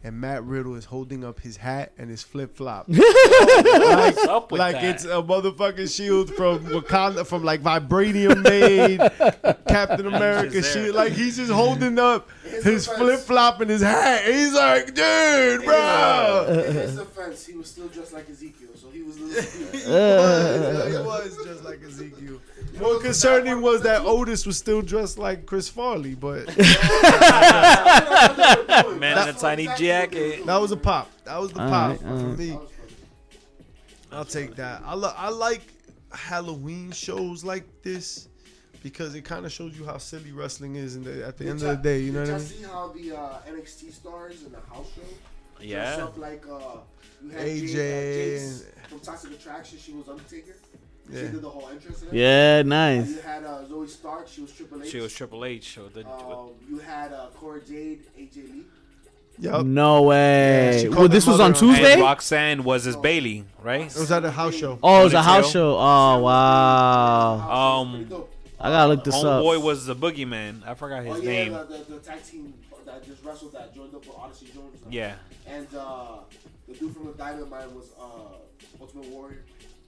S3: And Matt Riddle is holding up his hat and his flip flop. like
S4: up with
S3: like
S4: that?
S3: it's a motherfucking shield from Wakanda, from like vibranium made Captain America
S4: just there.
S3: shit. Like he's just holding up
S2: His
S3: his flip flop and his hat. He's like, dude, bro.
S2: In his defense, he was still dressed like Ezekiel, so he was. Little
S3: he, was, he was just like Ezekiel. More concerning was that Otis was still dressed like Chris Farley, but
S4: Man in a tiny jacket.
S3: that was a pop. That was the
S1: All
S3: pop
S1: right,
S3: for
S1: all right.
S3: me. I'll take that. I lo- I like Halloween shows like this because it kind of shows you how silly wrestling is. In the, at the end of the day, you know what I mean?
S2: Did you see how the uh, NXT stars in the house show? dressed
S4: Yeah.
S2: up like uh, you had
S3: AJ
S2: Jade, uh, Jace from Toxic Attraction. She was Undertaker. She
S3: Yeah.
S2: did the whole entrance. And
S1: Yeah,
S2: everything.
S1: nice.
S2: You had uh, Zoey Stark. She was Triple H.
S4: She was Triple H. So the,
S2: Um, you had uh, Cora Jade, AJ Lee.
S3: Yup.
S1: No way.
S3: Yeah,
S1: well, this was on
S3: mother
S4: and
S1: Tuesday.
S4: Roxanne was his Bayley, right?
S3: It was at a house show.
S1: Oh, it was a house show. Oh wow.
S2: House show was
S4: Um.
S1: I gotta look this up.
S4: Homeboy was the boogeyman. I forgot his
S2: oh, yeah,
S4: name.
S2: The, the, the tag team that just wrestled that joined up with Odyssey Jones.
S4: Yeah.
S2: And uh, the dude from the Diamond Mine was uh, Ultimate Warrior.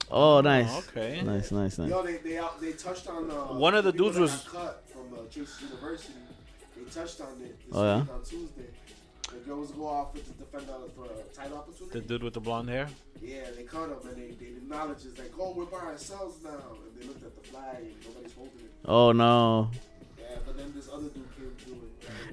S1: Oh, nice.
S4: Oh, okay.
S1: Nice, nice, nice.
S2: Yo, they they out, they touched on uh,
S4: One of the dudes was-
S2: got cut from uh, Chase University. They touched on it this
S1: Oh, yeah?
S2: on Tuesday. The girls go off with the defender for a title opportunity.
S4: The dude with the blonde hair.
S2: yeah, they cut him and they, they acknowledge it's like, oh, we're by ourselves now. And they looked at the flag and nobody's holding it.
S1: Oh no.
S2: Yeah, but then this other dude came through it.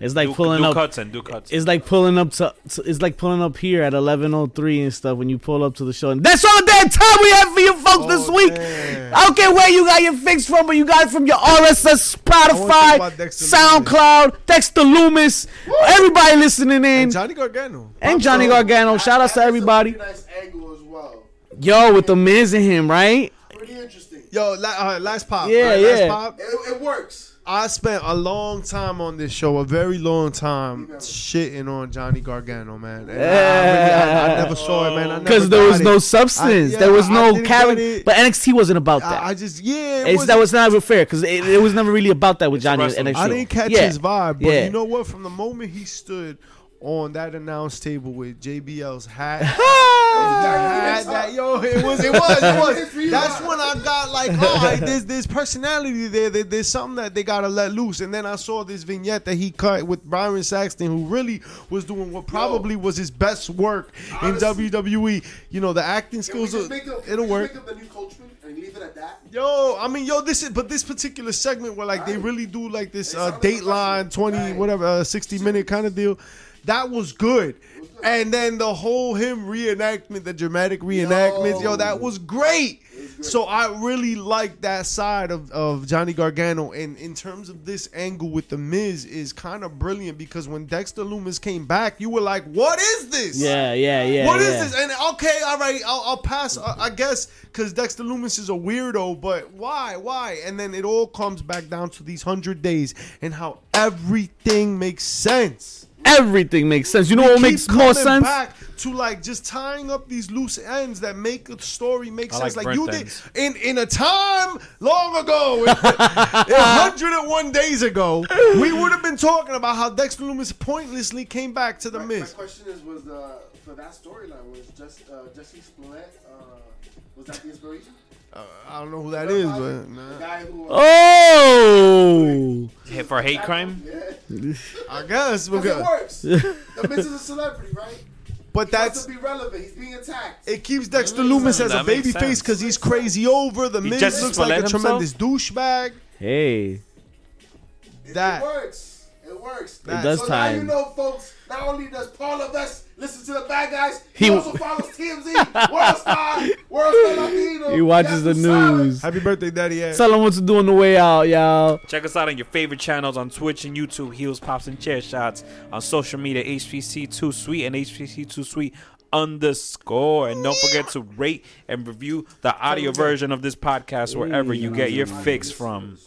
S1: It's like
S4: Duke,
S1: pulling
S4: Duke
S1: up.
S4: Hudson. Duke Hudson.
S1: It's like pulling up to, to. It's like pulling up here at eleven oh three and stuff when you pull up to the show. And that's all the damn time we have for you folks this
S3: Oh,
S1: week.
S3: damn.
S1: I don't care where you got your fix from, but you got it from your RSS, Spotify,
S3: about Dexter
S1: SoundCloud, Dexter Lumis, everybody listening in,
S3: And Johnny Gargano.
S1: and Johnny Gargano. Shout out to
S2: That is a
S1: everybody.
S2: nice angle as well.
S1: Yo, with the Miz and him, right?
S2: Pretty interesting.
S3: Yo, la- uh, last pop.
S1: Yeah,
S3: Alright,
S1: yeah.
S3: Last pop.
S2: It, it works.
S3: I spent a long time on this show, a very long time, shitting on Johnny Gargano, man. And I, I, really, I, I never saw it, man.
S1: Because there was
S3: got
S1: no
S3: it.
S1: substance,
S3: yeah,
S1: there was no
S3: didn't
S1: character. But NXT wasn't about that.
S3: I, I just, yeah, it
S1: It's,
S3: was,
S1: that was not even fair because it, it was never really about that with Johnny
S4: wrestling
S1: NXT.
S3: I didn't catch
S1: yeah.
S3: his vibe, but
S1: Yeah.
S3: you know what? From the moment he stood on that announce table with JBL's hat,
S2: That-
S3: that, that, yo, it was, it was, it was. That's when I got like, all right, there's, there's personality there. there. There's something that they gotta let loose. And then I saw this vignette that he cut with Byron Saxton, who really was doing what probably was his best work
S2: Honestly.
S3: in WWE. You know, the acting skills,
S2: just
S3: are,
S2: make him,
S3: it'll work.
S2: just make him the new coachman and leave it at that?
S3: Yo, I mean, yo, this is but this particular segment where like they really do like this uh, Dateline twenty
S2: Right.
S3: whatever uh, sixty minute kind of deal, that was good. And then the whole him reenactment, the dramatic reenactments, yo,
S2: Yo.
S3: that was great.
S2: was great.
S3: So I really like that side of, of Johnny Gargano. And in terms of this angle with the Miz is kind of brilliant because when Dexter Lumis came back, you were like, "What is this?"
S1: Yeah, yeah, yeah.
S3: What is
S1: yeah.
S3: this? And okay, all right, I'll, I'll pass. uh, I guess because Dexter Lumis is a weirdo, but why? Why? And then it all comes back down to these hundred days and how everything makes sense.
S1: Everything makes sense. You know what makes more sense?
S3: Back to like just tying up these loose ends that make the story make
S4: I
S3: sense.
S4: like
S3: Like, you
S4: burnt
S3: did in in a time long ago, in 101 days ago, we would have been talking about how Dexter Lumis pointlessly came back to the
S2: My, my question is, was uh, for that storyline was just uh, Jussie Smollett? Uh, was that the inspiration?
S3: I don't know who that is, but nah.
S2: guy who.
S1: Oh,
S4: Hit for hate crime.
S2: Yeah.
S3: I guess
S2: Because it
S3: because,
S2: works. the Miz is a celebrity, right?
S3: but
S2: He wants
S3: that's
S2: to be relevant. He's being attacked.
S3: it keeps Dexter Lumis as a baby face because he's crazy over. The
S4: He
S3: Miz looks like a
S4: himself?
S3: tremendous douchebag.
S1: hey.
S3: That-
S2: it works. It works.
S3: It
S1: does
S2: so now you know, folks. Not only does Paul Levesque listen to the bad guys,
S1: He-
S2: he, also follows TMZ, World Star, World Star Latino.
S1: He watches the
S2: Yahoo Solid.
S1: news.
S3: Happy birthday, Daddy. Ass.
S1: Tell him what to do on the way out, y'all.
S4: Check us out on your favorite channels on Twitch and YouTube, Heels, Pops, and Chair Shots. On social media, HPC2 Sweet and HPC2 Sweet underscore. And don't forget to rate and review the audio version of this podcast wherever you get your fix from.